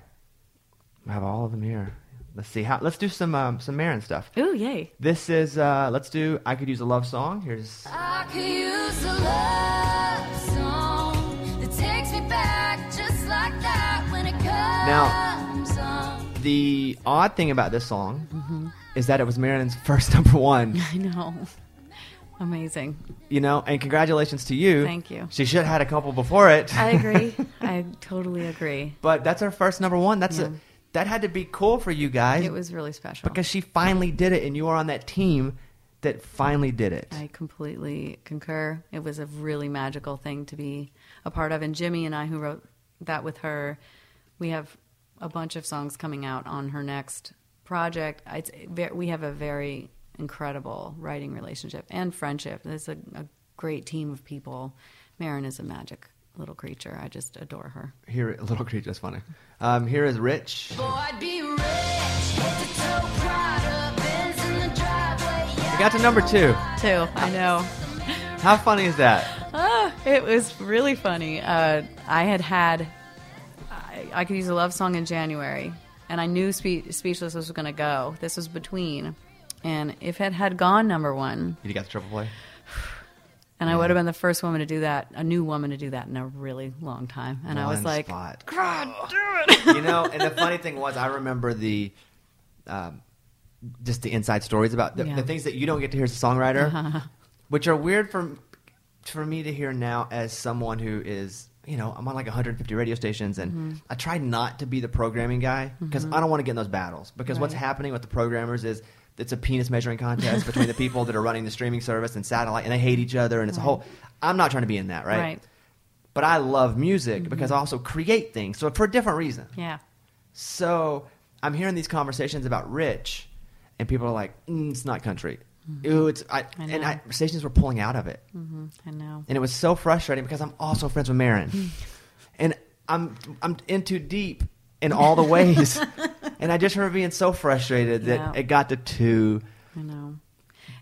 I have all of them here. Let's see how. Let's do some um, some Maren stuff. Ooh, yay. This is. Uh, let's do. I could use a love song. Here's. I could use a love song that takes me back just like that when it comes Now- on. The odd thing about this song Mm-hmm. is that it was Maren's first [laughs] number one. [laughs] I know. Amazing. You know, and congratulations to you. Thank you. She should have had a couple before it. I agree. [laughs] I totally agree. but that's her first number one. That's Yeah. a that had to be cool for you guys It was really special. because she finally did it, and you are on that team that finally did it. I completely concur. It was a really magical thing to be a part of. And Jimmy and I, who wrote that with her, we have a bunch of songs coming out on her next project. It's we have a very incredible writing relationship and friendship. There's a, a great team of people. Maren is a magic little creature. I just adore her. Here, [laughs] little creature, that's funny. Um, here is Rich. Boy, I'd be rich, head to toe, Prada, Benz in the driveway. We got to number two. Two, I know. How funny is that? Ah, it was really funny. Uh, I had had, I, I could use a love song in January, and I knew Spe- Speechless was going to go. This was between, and if it had gone number one, You got the triple play. And I would have been the first woman to do that, a new woman to do that in a really long time, and I was like, spot. God, do it! [laughs] you know, and the funny thing was, I remember the, um, just the inside stories about the, Yeah. the things that you don't get to hear as a songwriter, [laughs] which are weird for for me to hear now as someone who is, you know, I'm on like 150 radio stations, and Mm-hmm. I try not to be the programming guy because I don't want to get in those battles. Because what's happening with the programmers is. It's a penis measuring contest between the people that are running the streaming service and satellite, and they hate each other, and it's a whole. I'm not trying to be in that, right? Right. But I love music because I also create things, so for a different reason. Yeah, So I'm hearing these conversations about Rich, and people are like, mm, "It's not country." Ooh, it's I, Mm-hmm. I and. I, stations were pulling out of it, hmm I know. and it was so frustrating because I'm also friends with Maren, [laughs] and I'm I'm in too deep in all the ways, [laughs] and I just remember being so frustrated that Yeah. it got to two. I know.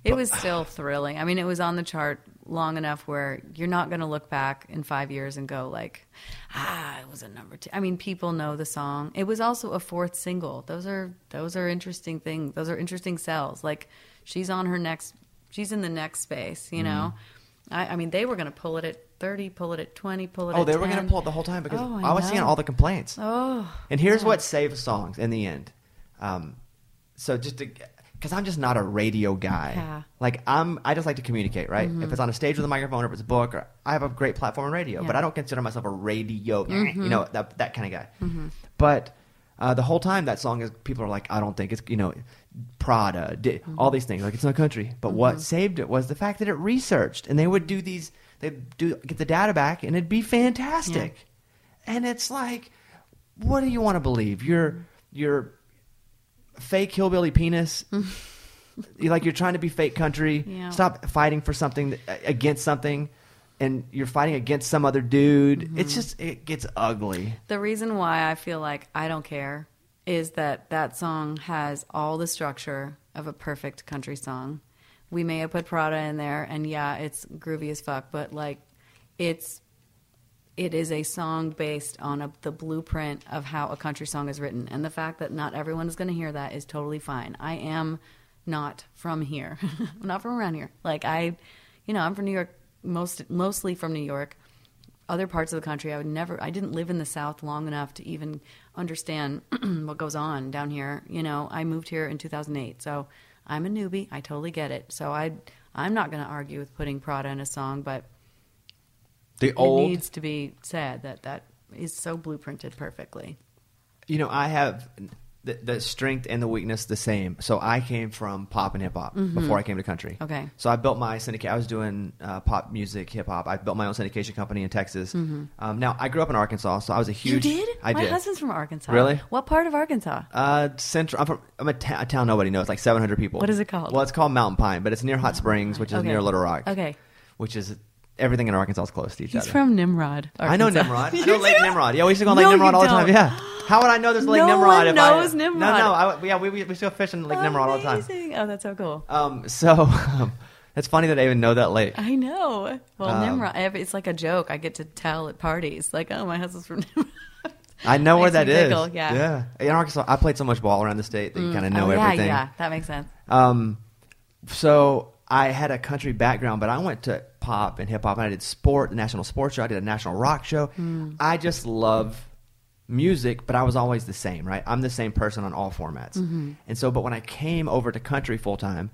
It was still thrilling. I mean, it was on the chart long enough where you're not going to look back in five years and go like, ah, it was a number two. I mean, people know the song. It was also a fourth single. Those are those are interesting things. Those are interesting cells. Like she's on her next. She's in the next space. You know. I, I mean, they were going to pull it at thirty, pull it at twenty, pull it. Oh, at they were going to pull it the whole time because Oh, I, I was seeing all the complaints. Oh, And here's yeah. what saves songs in the end. Um, so just to, because I'm just not a radio guy. Yeah. Mm-hmm. Like I'm, I just like to communicate, right? If it's on a stage with a microphone, or if it's a book, or I have a great platform in radio, but Yeah. Mm-hmm. I don't consider myself a radio, you know, that that kind of guy. But uh, the whole time that song is, people are like, I don't think it's, you know, Prada, di- Mm-hmm. all these things, like it's not country. But what saved it was the fact that it researched, and they would do these, they do get the data back, and it'd be fantastic. And it's like, what do you want to believe? You're you're fake hillbilly penis. [laughs] like you're trying to be fake country. Yeah. Stop fighting for something against something, and you're fighting against some other dude. Mm-hmm. It's just it gets ugly. The reason why I feel like I don't care is that that song has all the structure of a perfect country song. We may have put Prada in there, and yeah, it's groovy as fuck, but like, it's it is a song based on a, the blueprint of how a country song is written, and the fact that not everyone is going to hear that is totally fine. I am not from here, [laughs] I'm not from around here. Like I, you know, I'm from New York, most mostly from New York other parts of the country. I would never. I didn't live in the South long enough to even understand [clears throat] what goes on down here. You know, I moved here in 2008, so I'm a newbie. I totally get it. So I, I'm not going to argue with putting Prada in a song, but The it old, needs to be said that that is so blueprinted perfectly. you know, I have the, the strength and the weakness the same. So I came from pop and hip hop before I came to country. Mm-hmm. Okay. So I built my syndicate. I was doing uh, pop music, hip hop. I built my own syndication company in Texas. Um, now I grew up in Arkansas, so I was a huge. Mm-hmm. you did? I My did. husband's from Arkansas. Really? What part of Arkansas? Uh, central. I'm from. I'm a, town nobody knows, like 700 people. What is it called? Well, it's called Mountain Pine, but it's near Hot Springs, which is Okay. near Little Rock. Okay. Which is everything in Arkansas is close to each He's other. from Nimrod. I know Nimrod. I [laughs] know Lake? Nimrod. Yeah, we used to go on Lake No, Nimrod all the time. Yeah. How would I know there's Lake No Nimrod? one if knows I, Nimrod. No, no. I, yeah, we, we we still fish in Lake Nimrod all the time. Amazing. Oh, that's so cool. Um, so um, it's funny that I even know that lake. I know. Well, Um, Nimrod, it's like a joke I get to tell at parties. Like, oh, my husband's from [laughs] Nimrod. I know where that is. that me is. giggle, yeah. yeah. In Arkansas, I played so much ball around the state that you kind of know oh, yeah, everything. yeah, that makes sense. Um, so I had a country background, but I went to pop and hip hop, and I did sport, the national sports show. I did a national rock show. Hmm. I just love music, but I was always the same, right? I'm the same person on all formats. Mm-hmm. And so, but when I came over to country full time,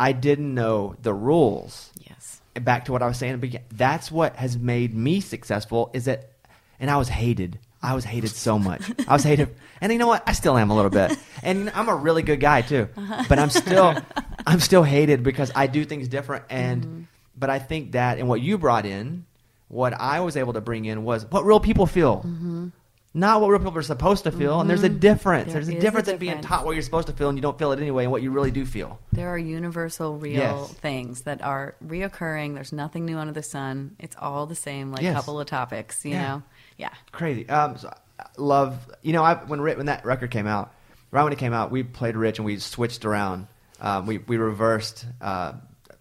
I didn't know the rules. Yes. Back to what I was saying, but that's what has made me successful. Is that, and I was hated. I was hated so much. [laughs] I was hated, and you know what? I still am a little bit. [laughs] And I'm a really good guy too, but I'm still, [laughs] I'm still hated because I do things different. And, but I think that, and what you brought in, what I was able to bring in was what real people feel. Not what real people are supposed to feel, and there's a difference. There there's a difference in being taught what you're supposed to feel, and you don't feel it anyway, and what you really do feel. There are universal, real Yes. things that are reoccurring. There's nothing new under the sun. It's all the same, like a Yes. couple of topics, you Yeah. know? Yeah. crazy. Um, so love you know I when when that record came out, right when it came out, we played Rich and we switched around. Um, we we reversed uh,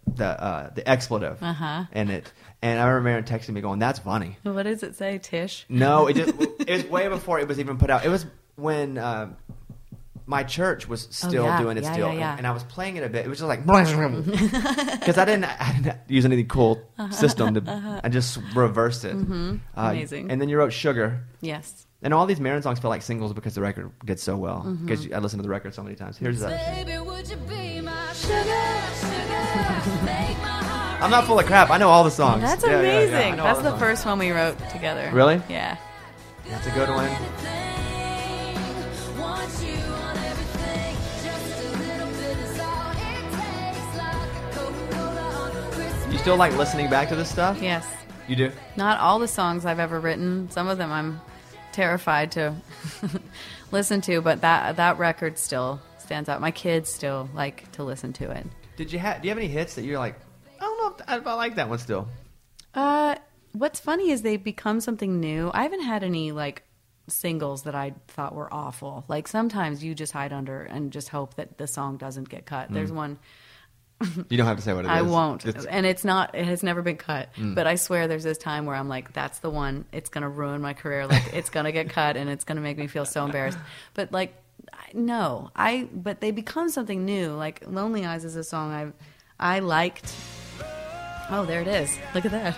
the uh, the expletive Uh-huh. in it, and I remember texting me going, "That's funny." What does it say, Tish? No, it just [laughs] it was way before it was even put out. It was when. Um, my church was still Oh, yeah. doing it Yeah, still, yeah, yeah. and I was playing it a bit. It was just like because [laughs] I didn't, I didn't use any cool system. To, [laughs] I just reversed it. Uh, Uh-huh. Amazing. And then you wrote "Sugar," Yes. and all these Maren songs feel like singles because the record did so well. Mm-hmm. Because I listened to the record so many times. Here's that. Baby, would you be my sugar, sugar? Make my heart I'm not full of crap. I know all the songs. That's Yeah, yeah, yeah. Amazing. That's the the songs. first one we wrote together. Really? Yeah. That's a good one. Still like listening back to this stuff? Yes. You do. Not all the songs I've ever written. Some of them I'm terrified to [laughs] listen to, but that that record still stands out. My kids still like to listen to it. Did you have? Do you have any hits that you're like? I don't know if, I like that one still. Uh, what's funny is they've become something new. I haven't had any like singles that I thought were awful. Like sometimes you just hide under and just hope that the song doesn't get cut. There's one You don't have to say what it is. I won't, It's- and it's not. It has never been cut. Mm. But I swear, there's this time where I'm like, "That's the one. It's gonna ruin my career. Like, it's gonna get cut, and it's gonna make me feel so embarrassed." But like, I- no, I. But they become something new. Like, "Lonely Eyes" is a song I, I liked. Oh, there it is. Look at that.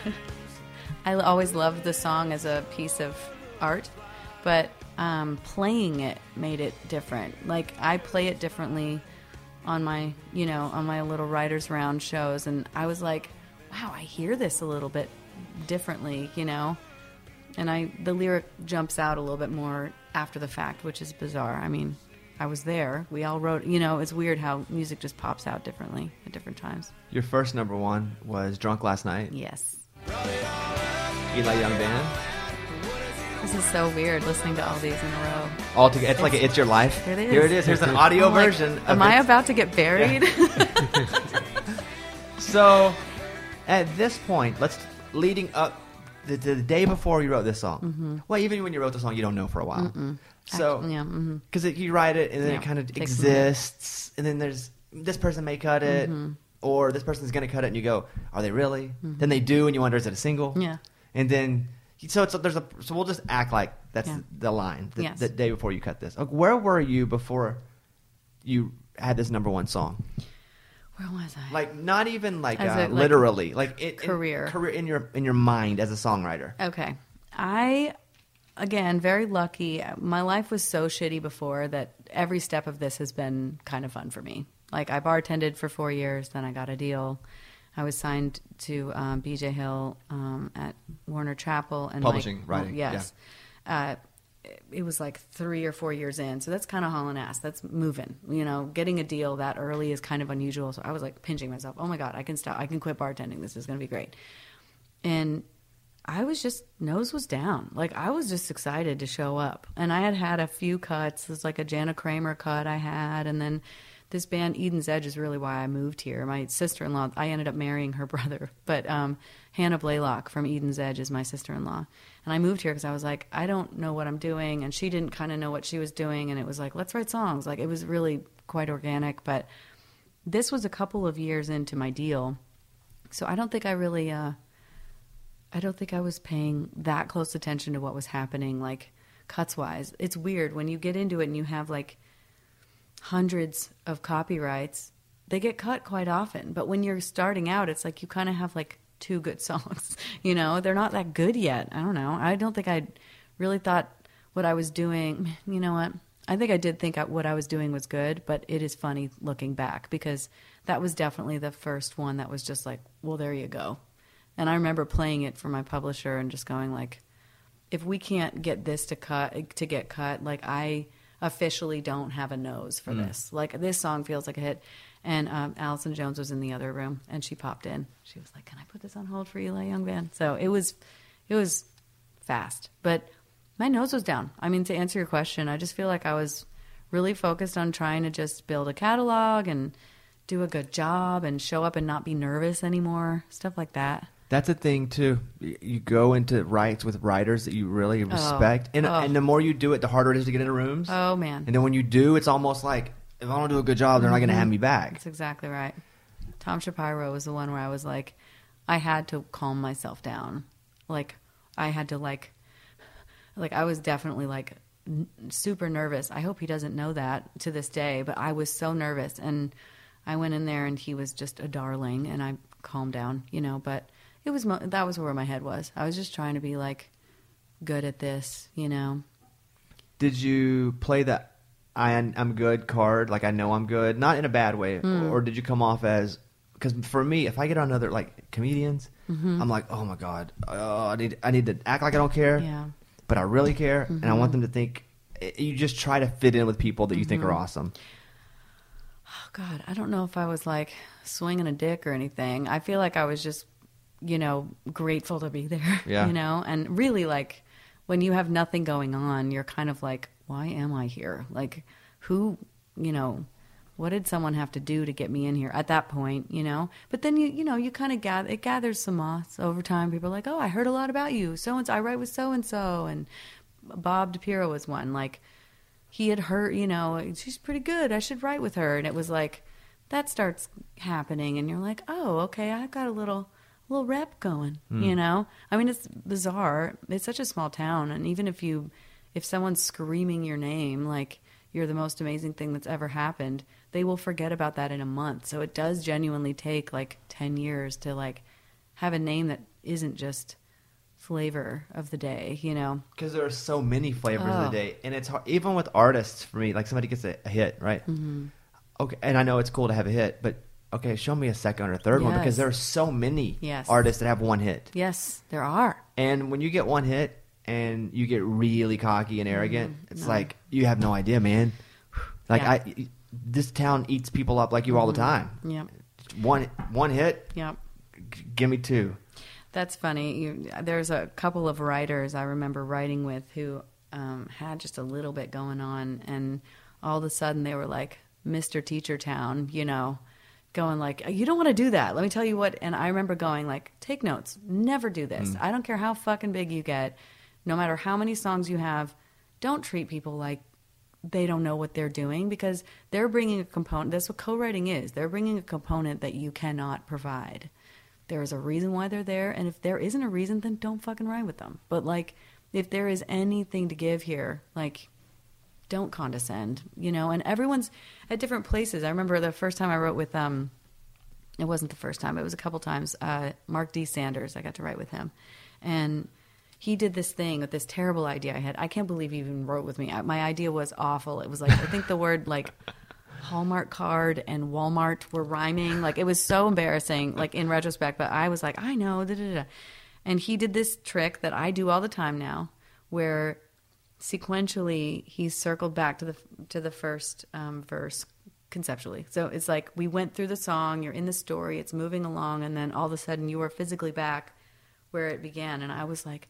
[laughs] I always loved the song as a piece of art, but um, playing it made it different. Like I play it differently on my, you know, on my little writers round shows, and I was like, wow, I hear this a little bit differently, you know. And I, the lyric jumps out a little bit more after the fact, which is bizarre. I mean, I was there. We all wrote, you know, it's weird how music just pops out differently at different times. Your first number one was "Drunk Last Night." Yes. Eli Young Band. This is so weird listening to all these in a row. All together, it's like a, it's your life. It is. Here it is. Here's an audio I'm like, version. of Am I it. about to get buried? [laughs] So, at this point, let's leading up the, the, the day before you wrote this song. Well, even when you wrote the song, you don't know for a while. So, Actually, yeah, mhm. because you write it and then Yeah, it kind of takes a minute. exists, and then there's this person may cut it, Mm-hmm. or this person's going to cut it, and you go, "Are they really?" Then they do, and you wonder, "Is it a single?" Yeah. and then so it's there's a so we'll just act like that's Yeah. the line the, Yes. the day before you cut this. Where were you before you had this number one song? Where was I? Like not even like, uh, a, like, literally, like it, in- career. career in your in your mind as a songwriter. Okay. I, again, very lucky. My life was so shitty before that every step of this has been kind of fun for me. Like, I bartended for four years, then I got a deal. I was signed to um, BJ Hill um, at Warner Chappell and Publishing, like, writing, yes. Uh, it was like three or four years in, so that's kind of hauling ass. That's moving. You know, getting a deal that early is kind of unusual. So I was like pinching myself. Oh my god, I can stop. I can quit bartending. This is going to be great. And I was just nose was down. Like I was just excited to show up, and I had had a few cuts. There's like a Jana Kramer cut I had, and then this band Eden's Edge is really why I moved here. My sister-in-law, I ended up marrying her [laughs] brother, but um, Hannah Blaylock from Eden's Edge is my sister-in-law, and I moved here because I was like, I don't know what I'm doing, and she didn't kind of know what she was doing, and it was like, let's write songs. Like it was really quite organic, but this was a couple of years into my deal, so I don't think I really. Uh, I don't think I was paying that close attention to what was happening, like cuts wise. It's weird when you get into it and you have like hundreds of copyrights, they get cut quite often. But when you're starting out, it's like you kind of have like two good [laughs] songs. You know, they're not that good yet. I don't know. I don't think I really thought what I was doing, [sighs] you know what? I think I did think what I was doing was good, but it is funny looking back because that was definitely the first one that was just like, well, there you go. And I remember playing it for my publisher and just going like, if we can't get this to cut to get cut, like I officially don't have a nose for this. Like this song feels like a hit. And um, Allison Jones was in the other room and she popped in. She was like, "Can I put this on hold for Eli Young Band?" So it was, it was fast, but my nose was down. I mean, to answer your question, I just feel like I was really focused on trying to just build a catalog and do a good job and show up and not be nervous anymore, stuff like that. That's a thing too. You go into rights with writers that you really oh. respect, and Oh. and the more you do it, the harder it is to get into rooms. Oh man. And then when you do, it's almost like if I don't do a good job, they're not going to mm-hmm. have me back. That's exactly right. Tom Shapiro was the one where I was like, I had to calm myself down. Like, I had to like, like I was definitely like n- super nervous. I hope he doesn't know that to this day, but I was so nervous, and I went in there and he was just a darling, and I calmed down, you know. But it was mo- that was where my head was. I was just trying to be like good at this, you know. Did you play the I, I'm good card? Like I know I'm good, not in a bad way, Hmm. or did you come off as? Because for me, if I get on other like comedians, Mm-hmm. I'm like, oh my god, oh, I need I need to act like I don't care, Yeah. but I really care, and I want Mm-hmm. them to think. You just try to fit in with people that you think are awesome. Oh God, I don't know if I was like swinging a dick or anything. I feel like I was just, you know, grateful to be [laughs] there. Yeah. You know, and really like when you have nothing going on, you're kind of like, why am I here? Like, who, you know, what did someone have to do to get me in here at that point? You know, but then you, you know, you kind of gather it gathers some moss over time. People are like, oh, I heard a lot about you. So and so, I write with so and so, and Bob DiPiero was one like he had heard, you know, she's pretty good. I should write with her. And it was like that starts happening, and you're like, oh, okay, I've got a little, little rep going. You know, I mean, it's bizarre. It's such a small town, and even if you, if someone's screaming your name like you're the most amazing thing that's ever happened, they will forget about that in a month. So it does genuinely take like ten years to like have a name that isn't just flavor of the day. You know, because there are so many flavors of Oh. the day, and it's hard, even with artists for me. Like somebody gets a, a hit, right? Mm-hmm. Okay, and I know it's cool to have a hit, but okay, show me a second or third one because there are so many Yes. artists that have one hit. yes, there are. And when you get one hit and you get really cocky and arrogant, it's no. like you have no idea, man. [sighs] Like Mm-hmm. Yeah. I, this town eats people up like you all the time. Yep. One one hit, Yep. g- give me two. That's funny. You, there's a couple of writers I remember writing with who um, had just a little bit going on, and all of a sudden they were like, "Mr. Teacher Town," you know, going like, uh, "You don't want to do that." Let me tell you what. And I remember going like, "Take notes. Never do this. Mm. I don't care how fucking big you get, no matter how many songs you have. Don't treat people like they don't know what they're doing because they're bringing a component. That's what co-writing is. They're bringing a component that you cannot provide. There is a reason why they're there, and if there isn't a reason, then don't fucking write with them. But like, if there is anything to give here, like, don't condescend, you know. And everyone's at different places. I remember the first time I wrote with um, it wasn't the first time. It was a couple times. Uh, Mark D. Sanders. I got to write with him, and he did this thing with this terrible idea I had. I can't believe he even wrote with me. I, my idea was awful. It was like I think the word like Hallmark card and Walmart were rhyming. Like it was so embarrassing. Like in retrospect, but I was like, I know. Da, da, da. And he did this trick that I do all the time now, where sequentially he circled back to the to the first um, verse conceptually. So it's like we went through the song, you're in the story, it's moving along, and then all of a sudden you are physically back where it began, and I was like,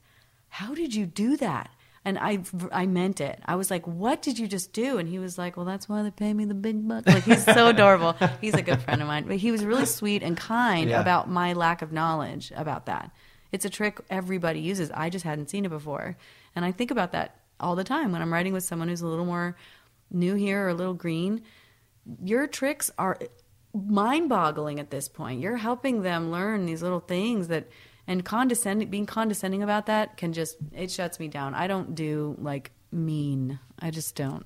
"How did you do that?" And I I meant it. I was like, "What did you just do?" And he was like, "Well, that's why they pay me the big bucks." Like he's so adorable. He's a good friend of mine, but he was really sweet and kind Yeah. about my lack of knowledge about that. It's a trick everybody uses. I just hadn't seen it before. And I think about that all the time when I'm writing with someone who's a little more new here or a little green. Your tricks are mind boggling at this point. You're helping them learn these little things that, and condescending, being condescending about that can just, it shuts me down. I don't do like mean. I just don't.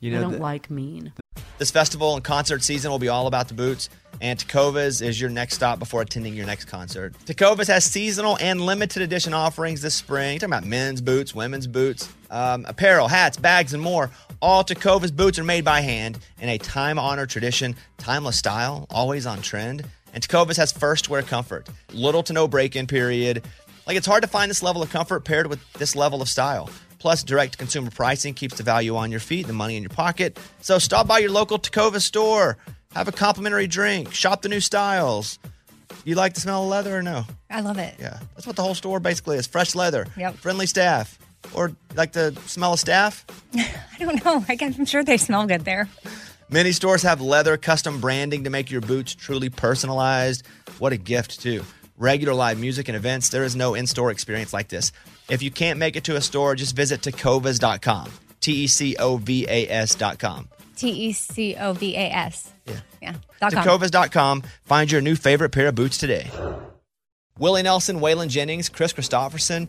You know, I don't the- like mean. This festival and concert season will be all about the boots, and Tecovas is your next stop before attending your next concert. Tecovas has seasonal and limited edition offerings this spring. You're talking about men's boots, women's boots, um, apparel, hats, bags, and more. All Tecovas boots are made by hand in a time-honored tradition, timeless style, always on trend. And Tecovas has first wear comfort, little to no break-in period. Like it's hard to find this level of comfort paired with this level of style. Plus, direct consumer pricing keeps the value on your feet, the money in your pocket. So stop by your local Tecovas store, have a complimentary drink, shop the new styles. You like the smell of leather or no? I love it. Yeah, that's what the whole store basically is fresh leather, Yep. friendly staff. Or like the smell of staff? [laughs] I don't know. I guess, I'm sure they smell good there. Many stores have leather custom branding to make your boots truly personalized. What a gift, too. Regular live music and events, there is no in store experience like this. If you can't make it to a store, just visit tecovas.com. T E C O V A S.com. T E C O V A S. Yeah. Yeah. Dot com. Tecovas.com. Find your new favorite pair of boots today. Willie Nelson, Waylon Jennings, Kris Kristofferson.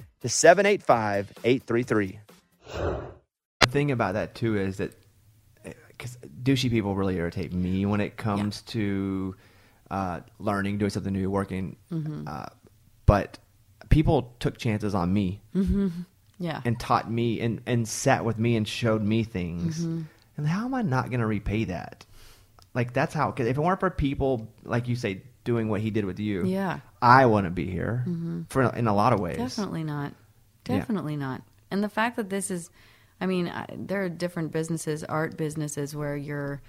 to 785 833. The thing about that too is that because douchey people really irritate me when it comes to uh, learning, doing something new, working. Mm-hmm. Uh, but people took chances on me Yeah. and taught me and, and sat with me and showed me things. Mm-hmm. And how am I not going to repay that? Like that's how. Cause if it weren't for people like you say doing what he did with you, Yeah. I wouldn't be here mm-hmm. for in a lot of ways. Definitely not. Yeah. Definitely not. And the fact that this is, I mean, I, there are different businesses, art businesses, where your,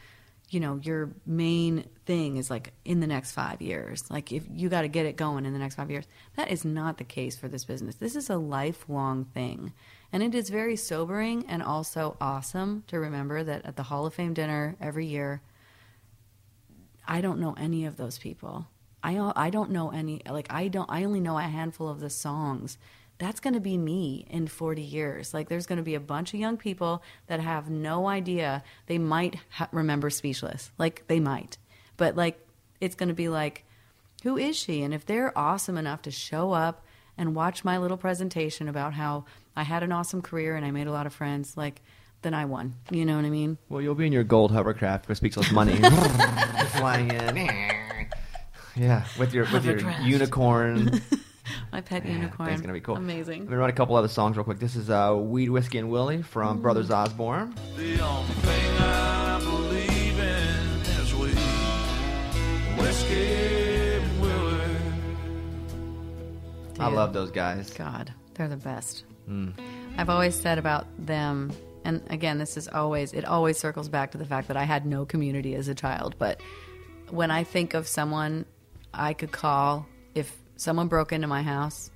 you know, your main thing is like in the next five years. Like if you got to get it going in the next five years. That is not the case for this business. This is a lifelong thing. And it is very sobering and also awesome to remember that at the Hall of Fame dinner every year, I don't know any of those people. I I don't know any like I don't I only know a handful of the songs. That's going to be me in 40 years. Like there's going to be a bunch of young people that have no idea. They might ha- remember Speechless. Like they might. But like it's going to be like who is she? And if they're awesome enough to show up and watch my little presentation about how I had an awesome career and I made a lot of friends, like then I won. You know what I mean? Well, you'll be in your gold hovercraft for speechless money, [laughs] [laughs] flying in. Yeah, with your with your unicorn. [laughs] My pet Yeah, unicorn. That's gonna be cool. Amazing. I'm gonna run a couple other songs real quick. This is uh, "Weed, Whiskey, and Willie" from Mm. Brothers Osborne. The only thing I believe in is weed, whiskey, and Willie. I love those guys. God, they're the best. Hmm. I've always said about them, and again, this is always, it always circles back to the fact that I had no community as a child. But when I think of someone I could call if someone broke into my house,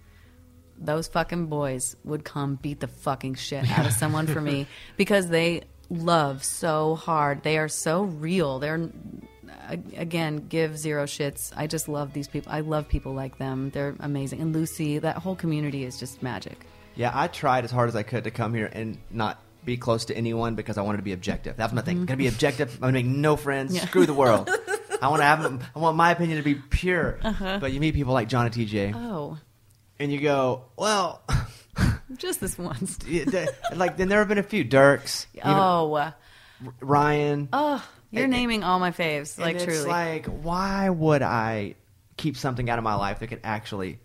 those fucking boys would come beat the fucking shit out of someone for me [laughs] because they love so hard. They are so real. They're again give zero shits. I just love these people. I love people like them. They're amazing. And Lucy, that whole community is just magic. Yeah, I tried as hard as I could to come here and not be close to anyone because I wanted to be objective. That was my thing. Gonna be objective. I'm gonna make no friends. Mm-hmm. Yeah. Screw the world. [laughs] I want to have. I want my opinion to be pure. But you meet people like John and TJ, Oh, and you go, well. [laughs] just this once. [laughs] like then there have been a few Dierks, Oh, Ryan. oh, you're And- naming all my faves. And Like it's truly. like, why would I keep something out of my life that could actually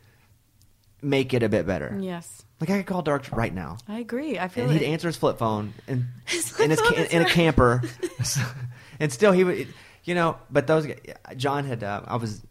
make it a bit better? yes, Like I could call Dark right now, I agree. I feel and he'd answer his flip phone and flip in his phone ca- is in a camper, [laughs] [laughs] and still he would, you know. But those guys- John had. Uh, I was.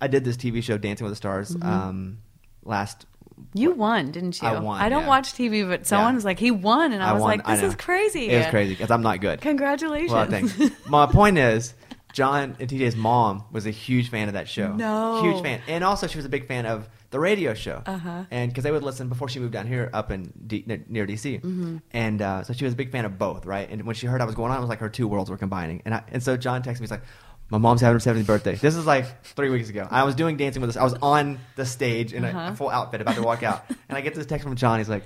I did this TV show, Dancing with the Stars, Mm-hmm. um, last. you won, didn't you? I won, I don't yeah. watch TV, but someone Yeah. was like, he won, and I, was won. like, this is crazy. It was crazy because I'm not good. Congratulations. Well, thanks. [laughs] My point is, John and TJ's mom was a huge fan of that show. No. huge fan, and also she was a big fan of the radio show. Uh-huh. And because they would listen before she moved down here, up in D- near- near DC, Mm-hmm. and uh, so she was a big fan of both, right? And when she heard I was going on, it was like her two worlds were combining. And I, and so John texted me, he's like. My mom's having her 70th birthday. This is like three weeks ago. I was doing dancing with us. I was on the stage in a, Uh-huh. a full outfit, about to walk out, [laughs] and I get this text from John. He's like,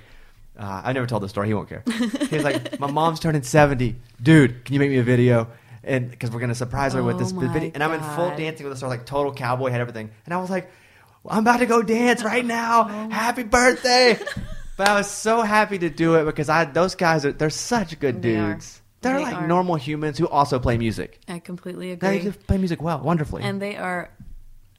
uh, I never told the story. He won't care. [laughs] He's like, my mom's turning 70. Dude, can you make me a video? And because we're gonna surprise her with Oh this video, and I'm in full dancing with us. stars, like total cowboy hat, everything. And I was like, I'm about to go dance right now. Oh. Happy birthday! [laughs] but I was so happy to do it because I those guys are they're such good They are. dudes. They're They like are. normal humans who also play music. I completely agree. They play music well, wonderfully. and they are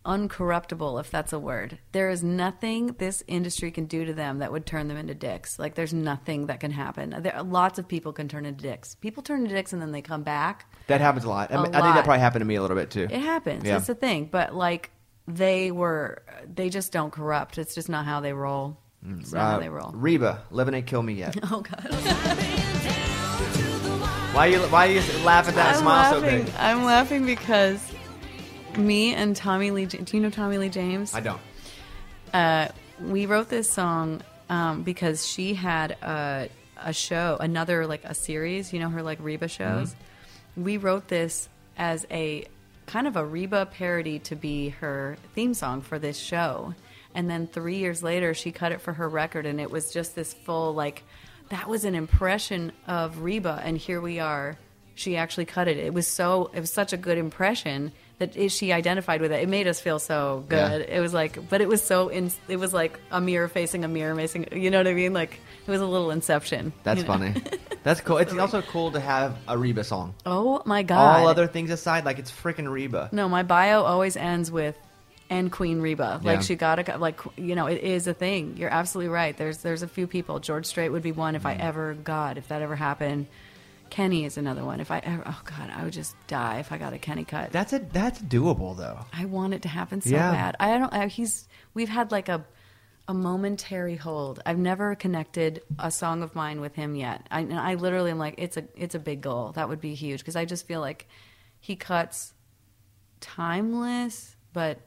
uncorruptible, if that's a word. There is nothing this industry can do to them that would turn them into dicks. Like there's nothing that can happen. There, lots of people can turn into dicks. People turn into dicks and then they come back. that happens a lot. I, A mean, I think that probably happened to me a little bit too. It happens. Yeah. It's a thing. But like they were, they just don't corrupt. It's just not how they roll. It's not how Uh, they roll. Reba, living ain't kill me yet. [laughs] Oh God. why you why you laugh at that I'm smile so laughing. big? I'm laughing because me and Tommy Lee. Do you know Tommy Lee James? I don't. uh, we wrote this song um, because she had a, a show, another like a series. You know her like Reba shows. We wrote this as a kind of a Reba parody to be her theme song for this show. And then three years later, she cut it for her record, and it was just this full like that was an impression of Reba, and here we are. She actually cut it. It was so it was such a good impression that she identified with it. It made us feel so good. Yeah. It was like, but it was so in, it was like a mirror facing a mirror facing. You know what I mean? Like it was a little Inception. That's you [laughs] know? funny. That's cool. It's also cool to have a Reba song. Oh my god! All other things aside, like it's freaking Reba. No, my bio always ends with and Queen Reba. Like Yeah. she got a like you know it is a thing. You're absolutely right. There's there's a few people. George Strait would be one if I Mm. ever God if that ever happened. Kenny is another one. If I ever oh God I would just die if I got a Kenny cut. That's a that's doable though. I want it to happen so Yeah. bad. I don't. I, he's. We've had like a a momentary hold. I've never connected a song of mine with him yet. I, I literally am like, it's a it's a big goal. That would be huge because I just feel like he cuts timeless, but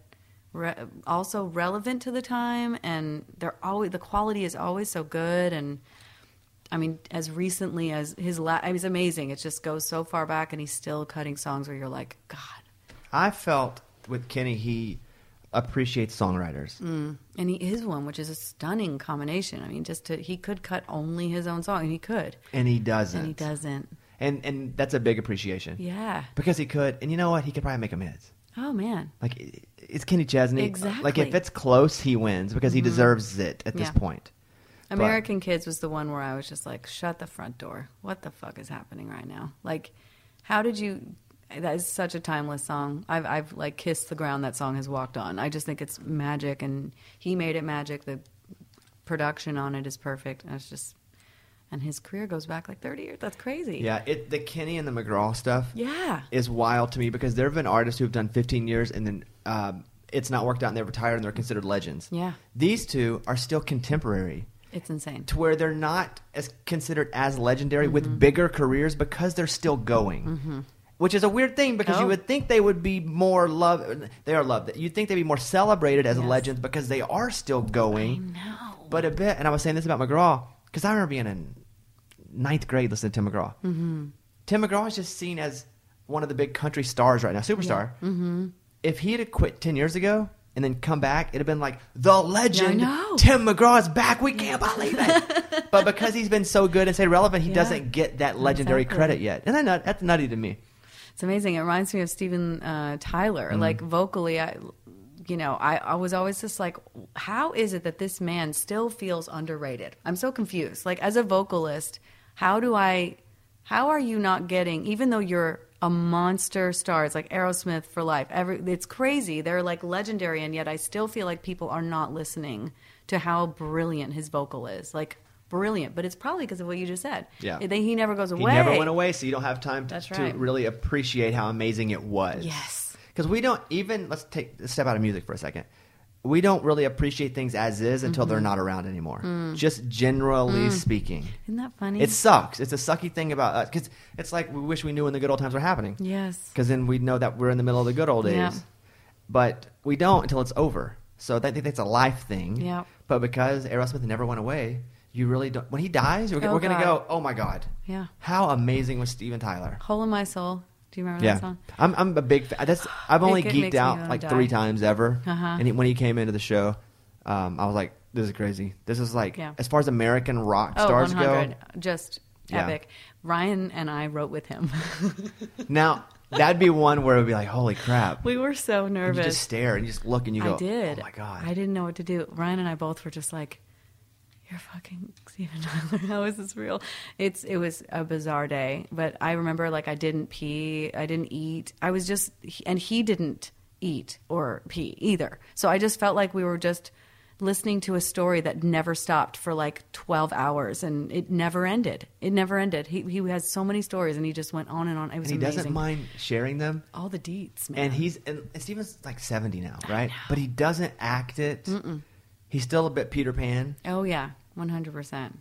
re- also relevant to the time, and they're always the quality is always so good and. I mean, as recently as his last, I mean, it's amazing. It just goes so far back, and he's still cutting songs where you're like, God, I felt with Kenny he appreciates songwriters. Mm. and he is one, which is a stunning combination. I mean, just to he could cut only his own song, and he could, And he doesn't. and he doesn't. And and that's a big appreciation. Yeah. Because he could. And you know what? He could probably make them hits. Oh man. Like it's Kenny Chesney. Exactly. Like if it's close, he wins because he mm-hmm. deserves it at this Yeah. point. But- American Kids was the one where I was just like, shut the front door. What the fuck is happening right now? Like, how did you? That is such a timeless song. I've I've like kissed the ground that song has walked on. I just think it's magic, and he made it magic. The production on it is perfect. And it's just, and his career goes back like thirty years. That's crazy. Yeah, it the Kenny and the McGraw stuff Yeah. is wild to me because there have been artists who've done 15 years and then um, it's not worked out and they're retired and they're considered legends. Yeah. These two are still contemporary It's insane. to where they're not as considered as legendary Mm-hmm. with bigger careers because they're still going. Which is a weird thing because you Oh. would think they would be more loved. They are loved. You'd think they'd be more celebrated as Yes. legends because they are still going. No. But a bit, and I was saying this about McGraw because I remember being in ninth grade listening to Tim McGraw. Mm-hmm. Tim McGraw is just seen as one of the big country stars right now, superstar. Mm-hmm. If he had quit ten years ago and then come back, it'd have been like the legend. know. Tim McGraw is back. We can't believe it. [laughs] but because he's been so good and stayed relevant, he Yeah. doesn't get that legendary Exactly. credit yet, and that's nutty to me. It's amazing. It reminds me of Steven uh, Tyler. Mm-hmm. Like vocally, I, you know, I, I was always just like, how is it that this man still feels underrated? I'm so confused. Like as a vocalist, how do I? How are you not getting? Even though you're a monster star, it's like Aerosmith for life. Every it's crazy. They're like legendary, and yet I still feel like people are not listening to how brilliant his vocal is. Like brilliant, but it's probably because of what you just said. Yeah. They- he never goes away. He never went away, so you don't have time to, That's to really appreciate how amazing it was. Yes. Because we don't even let's take a step out of music for a second. We don't really appreciate things as is until Mm-hmm. they're not around anymore. Mm. Just generally speaking, Isn't that funny? it sucks. It's a sucky thing about us because it's like we wish we knew when the good old times were happening. yes. Because then we'd know that we're in the middle of the good old days. Yeah. But we don't until it's over. So I think that's a life thing. Yeah. But because Aerosmith never went away, you really don't. When he dies, we're, Oh, we're going to go, oh my God. Yeah. How amazing was Steven Tyler? Hole in My Soul. Do you remember that Yeah, song? I'm I'm a big fan. That's I've only It- it geeked out like die. three times ever. Uh-huh. And he, when he came into the show, um, I was like, "This is crazy. This is like Yeah. as far as American rock Oh, stars 100. go." Just Yeah. epic. Ryan and I wrote with him. [laughs] Now that'd be one where it'd be like, "Holy crap!" we were so And nervous. you just stare and you just look and you go, I did. "Oh my god!" I didn't know what to do. Ryan and I both were just like, "You're fucking Steven Tyler. [laughs] How is this real?" It's it was a bizarre day, but I remember like I didn't pee, I didn't eat. I was just, and he didn't eat or pee either. So I just felt like we were just listening to a story that never stopped for like 12 hours and it never ended. It never ended. He he has so many stories and he just went on and on. It was and he amazing. doesn't mind sharing them. all the deets, man. And he's and, Steven's like 70 now, right? But he doesn't act it. He's still a bit Peter Pan. Oh yeah, 100%.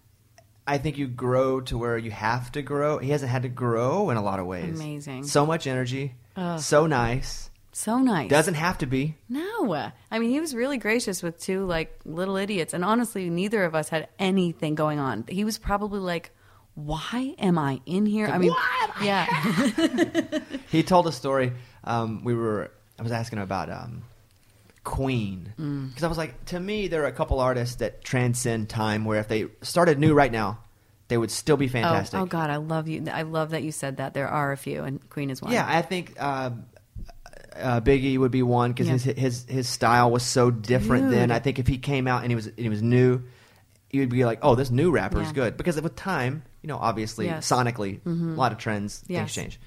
I think you grow to where you have to grow. He hasn't had to grow in a lot of ways. Amazing. So much energy. Ugh. So nice. So nice. Doesn't have to be. No. I mean, he was really gracious with two like little idiots. And honestly, neither of us had anything going on. He was probably like, why am I in here? I mean, yeah. [laughs] He told a story. Um, we were. I was asking him about um, Queen Mm. because I was like, to me, there are a couple artists that transcend time. Where if they started new right now, they would still be oh, fantastic. oh, God. I love you. I love that you said that. There are a few, and Queen is one. Yeah, I think um, uh, Biggie would be one because Yeah. his, his his style was so different. Then I think if he came out and he was and he was new, you would be like, oh, this new rapper is good because with time, you know, obviously Yes. Mm-hmm. sonically, a lot of trends, Yes. things change.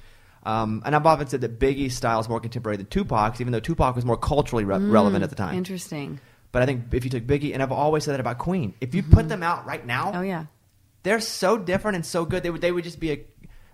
Um, and I've often said that Biggie's style is more contemporary than Tupac's, even though Tupac was more culturally re- relevant at the time. Mm, Interesting. But I think if you took Biggie, and I've always said that about Queen, if you put them out right now, Oh yeah. they're so different and so good. They would they would just be a,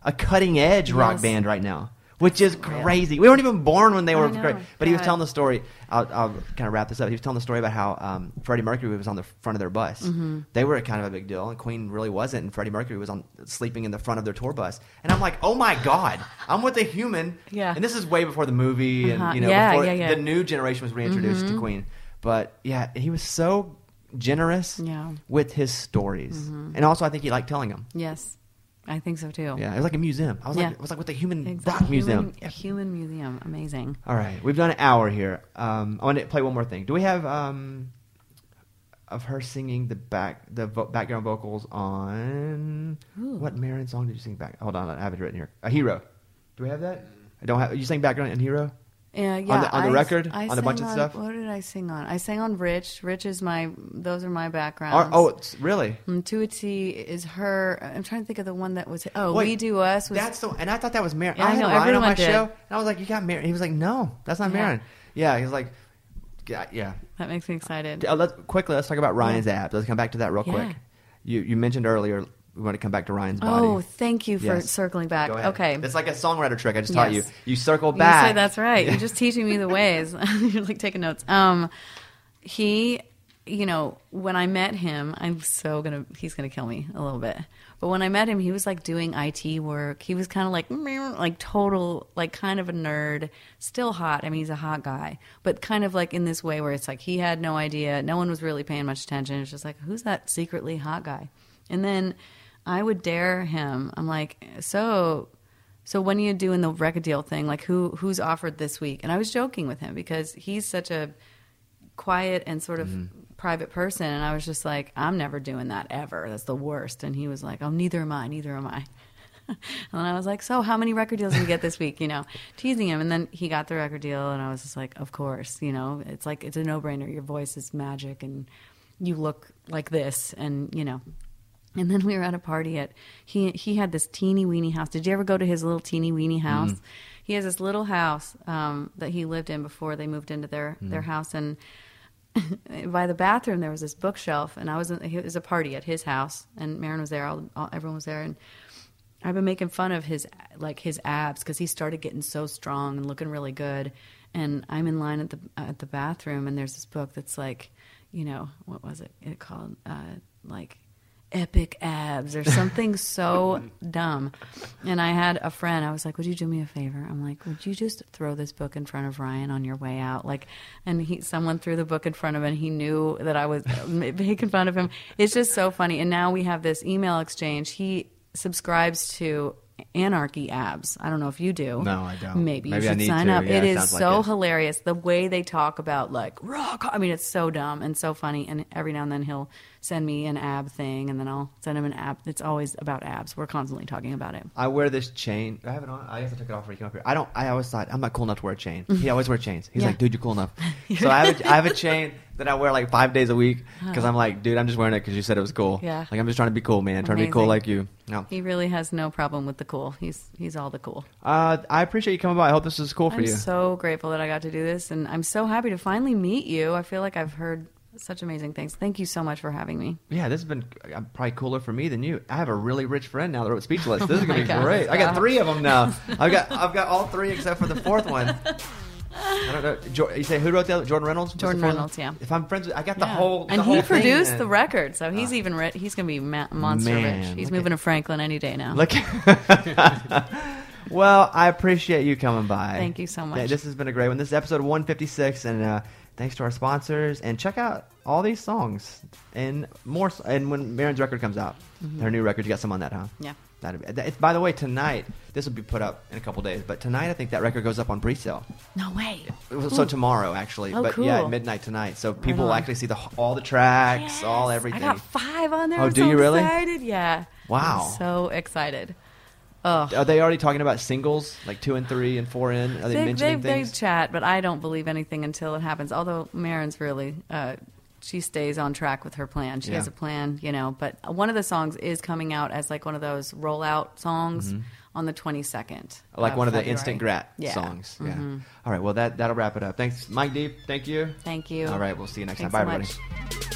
a cutting edge rock band right now, which is crazy. We weren't even born when they were great. But he was telling the story. I'll, I'll kind of wrap this up. He was telling the story about how um, Freddie Mercury was on the front of their bus. Mm-hmm. They were kind of a big deal, and Queen really wasn't. And Freddie Mercury was on sleeping in the front of their tour bus. And I'm like, oh my god, I'm with a human. Yeah. And this is way before the movie, Uh-huh. and you know, Yeah, before yeah, yeah. Mm-hmm. the new generation was reintroduced to Queen. But yeah, he was so generous Yeah. Mm-hmm. with his stories, and also I think he liked telling them. Yes. I think so too. Yeah, it was like a museum. I was Yeah. like, it was like with the human Exactly. rock museum. Human, human museum. Amazing. All right, we've done an hour here. Um, I want to play one more thing. Do we have um, of her singing the back the vo- background vocals on Ooh. what Maren song did you sing back? Hold on, I have it written here. A hero. Do we have that? I don't have. You sang background in Hero. Yeah, yeah. the- on the I- record? I On a bunch sang of stuff? What did I sing on? I sang on Rich. Rich is my. Those are my backgrounds. oh, it's really? And to a T is her. I'm trying to think of the one that was. Oh, Wait, we do us was. That's the. And I thought that was Maren. Yeah, I I had know, Ryan on my did. show, and I was like, "You got Maren." He was like, "No, that's not Yeah. Maren." Yeah, he was like, "Yeah, yeah." that makes me excited. Uh, let's quickly let's talk about Ryan's abs. Let's come back to that real Yeah. quick. You you mentioned earlier we want to come back to Ryan's body. Oh, thank you for Yes. circling back. Go ahead. Okay. it's like a songwriter trick I just taught you. You circle You back. say that's right. You're just teaching me the ways. [laughs] You're like taking notes. Um, he, you know, when I met him, I'm so gonna. He's gonna kill me a little bit. But when I met him, he was like doing IT work. He was kind of like, [laughs] like total, like kind of a nerd. Still hot. I mean, he's a hot guy, but kind of like in this way where it's like he had no idea. No one was really paying much attention. It's just like, who's that secretly hot guy? And then I would dare him. I'm like, so so when are you doing the record deal thing? Like who who's offered this week? And I was joking with him because he's such a quiet and sort of mm-hmm. private person and I was just like, I'm never doing that ever. That's the worst. And he was like, Oh, neither am I, neither am I. [laughs] and I was like, So how many record deals did you get this week? You know, teasing him and then he got the record deal and I was just like, Of course, you know, it's like it's a no brainer. Your voice is magic and you look like this and you know and then we were at a party at he he had this teeny weeny house. Did you ever go to his little teeny weeny house? He has this little house um, that he lived in before they moved into their their house, and [laughs] by the bathroom there was this bookshelf, and I was in, it was a party at his house, and Marin was there, all, all, everyone was there, and I've been making fun of his like his abs because he started getting so strong and looking really good. And I'm in line at the at the bathroom, and there's this book that's like, you know, what was it? It called uh, like epic abs or something so [laughs] dumb. And I had a friend. I was like, "Would you do me a favor?" I'm like, "Would you just throw this book in front of Ryan on your way out?" Like, and he someone threw the book in front of him, and he knew that I was um, [laughs] making fun of him. It's just so funny. And now we have this email exchange. He subscribes to Anarchy Abs. I don't know if you do. No, I don't. Maybe, Maybe you I should sign to. up. Yeah, it is like so it. hilarious the way they talk about like rock. I mean, it's so dumb and so funny. And every now and then he'll send me an ab thing, and then I'll send him an ab. It's always about abs. We're constantly talking about it. I wear this chain. I have it on. I guess I took it off before you came up here. I don't. I always thought I'm not cool enough to wear a chain. He always wears chains. He's [laughs] Yeah. like, dude, you're cool enough. [laughs] so I have a, I have a chain that I wear like five days a week because I'm like, dude, I'm just wearing it because you said it was cool. Yeah. Like I'm just trying to be cool, man. Trying to be cool like you. No. He really has no problem with the cool. He's he's all the cool. Uh, I appreciate you coming by. I hope this is cool for you. I'm you. so grateful that I got to do this, and I'm so happy to finally meet you. I feel like I've heard such amazing things. Thank you so much for having me. yeah, this has been uh, probably cooler for me than you. I have a really rich friend now that wrote Speechless. [laughs] This is gonna be God. great. I got three of them now. [laughs] I've got I've got all three except for the fourth one. I don't know. Jo- You say who wrote that? Jordan Reynolds. Jordan? Reynolds, yeah. If I'm friends, with, I got the Yeah. whole. and the whole he produced then. the record, so he's even ri- he's gonna be ma- monster Man, rich. He's moving at- to Franklin any day now. Look. [laughs] well, I appreciate you coming by. Thank you so much. Yeah, this has been a great one. This is episode 156, and uh, thanks to our sponsors. And check out all these songs and more. And when Maren's record comes out, her new record, you got some on that, huh? Mm-hmm. Yeah. That'd be, that- it's, by the way, tonight, this will be put up in a couple days, but tonight I think that record goes up on pre-sale. no way. So tomorrow, actually, Oh, but yeah, at midnight tonight. So people will actually see the all the tracks, all everything. I got five on there. Oh, I'm do so you really? Excited. Yeah. Wow. I'm so excited. Ugh. Are they already talking about singles like two and three and four in? Are they, they, mentioning they, things? they chat, but I don't believe anything until it happens. Although Maren's really, uh, she stays on track with her plan. She Yeah. has a plan, you know. But one of the songs is coming out as like one of those rollout songs on the 22nd. Mm-hmm. like one of the instant grat Yeah. songs. Yeah. Mhm. All right. Well, that that'll wrap it up. Thanks, Mike Deep. Thank you. Thank you. All right. We'll see you next Thanks time. Bye, so everybody.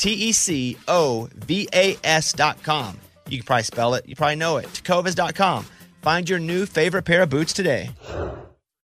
T E C O V A com. You can probably spell it, you probably know it. Tecovas.com. Find your new favorite pair of boots today.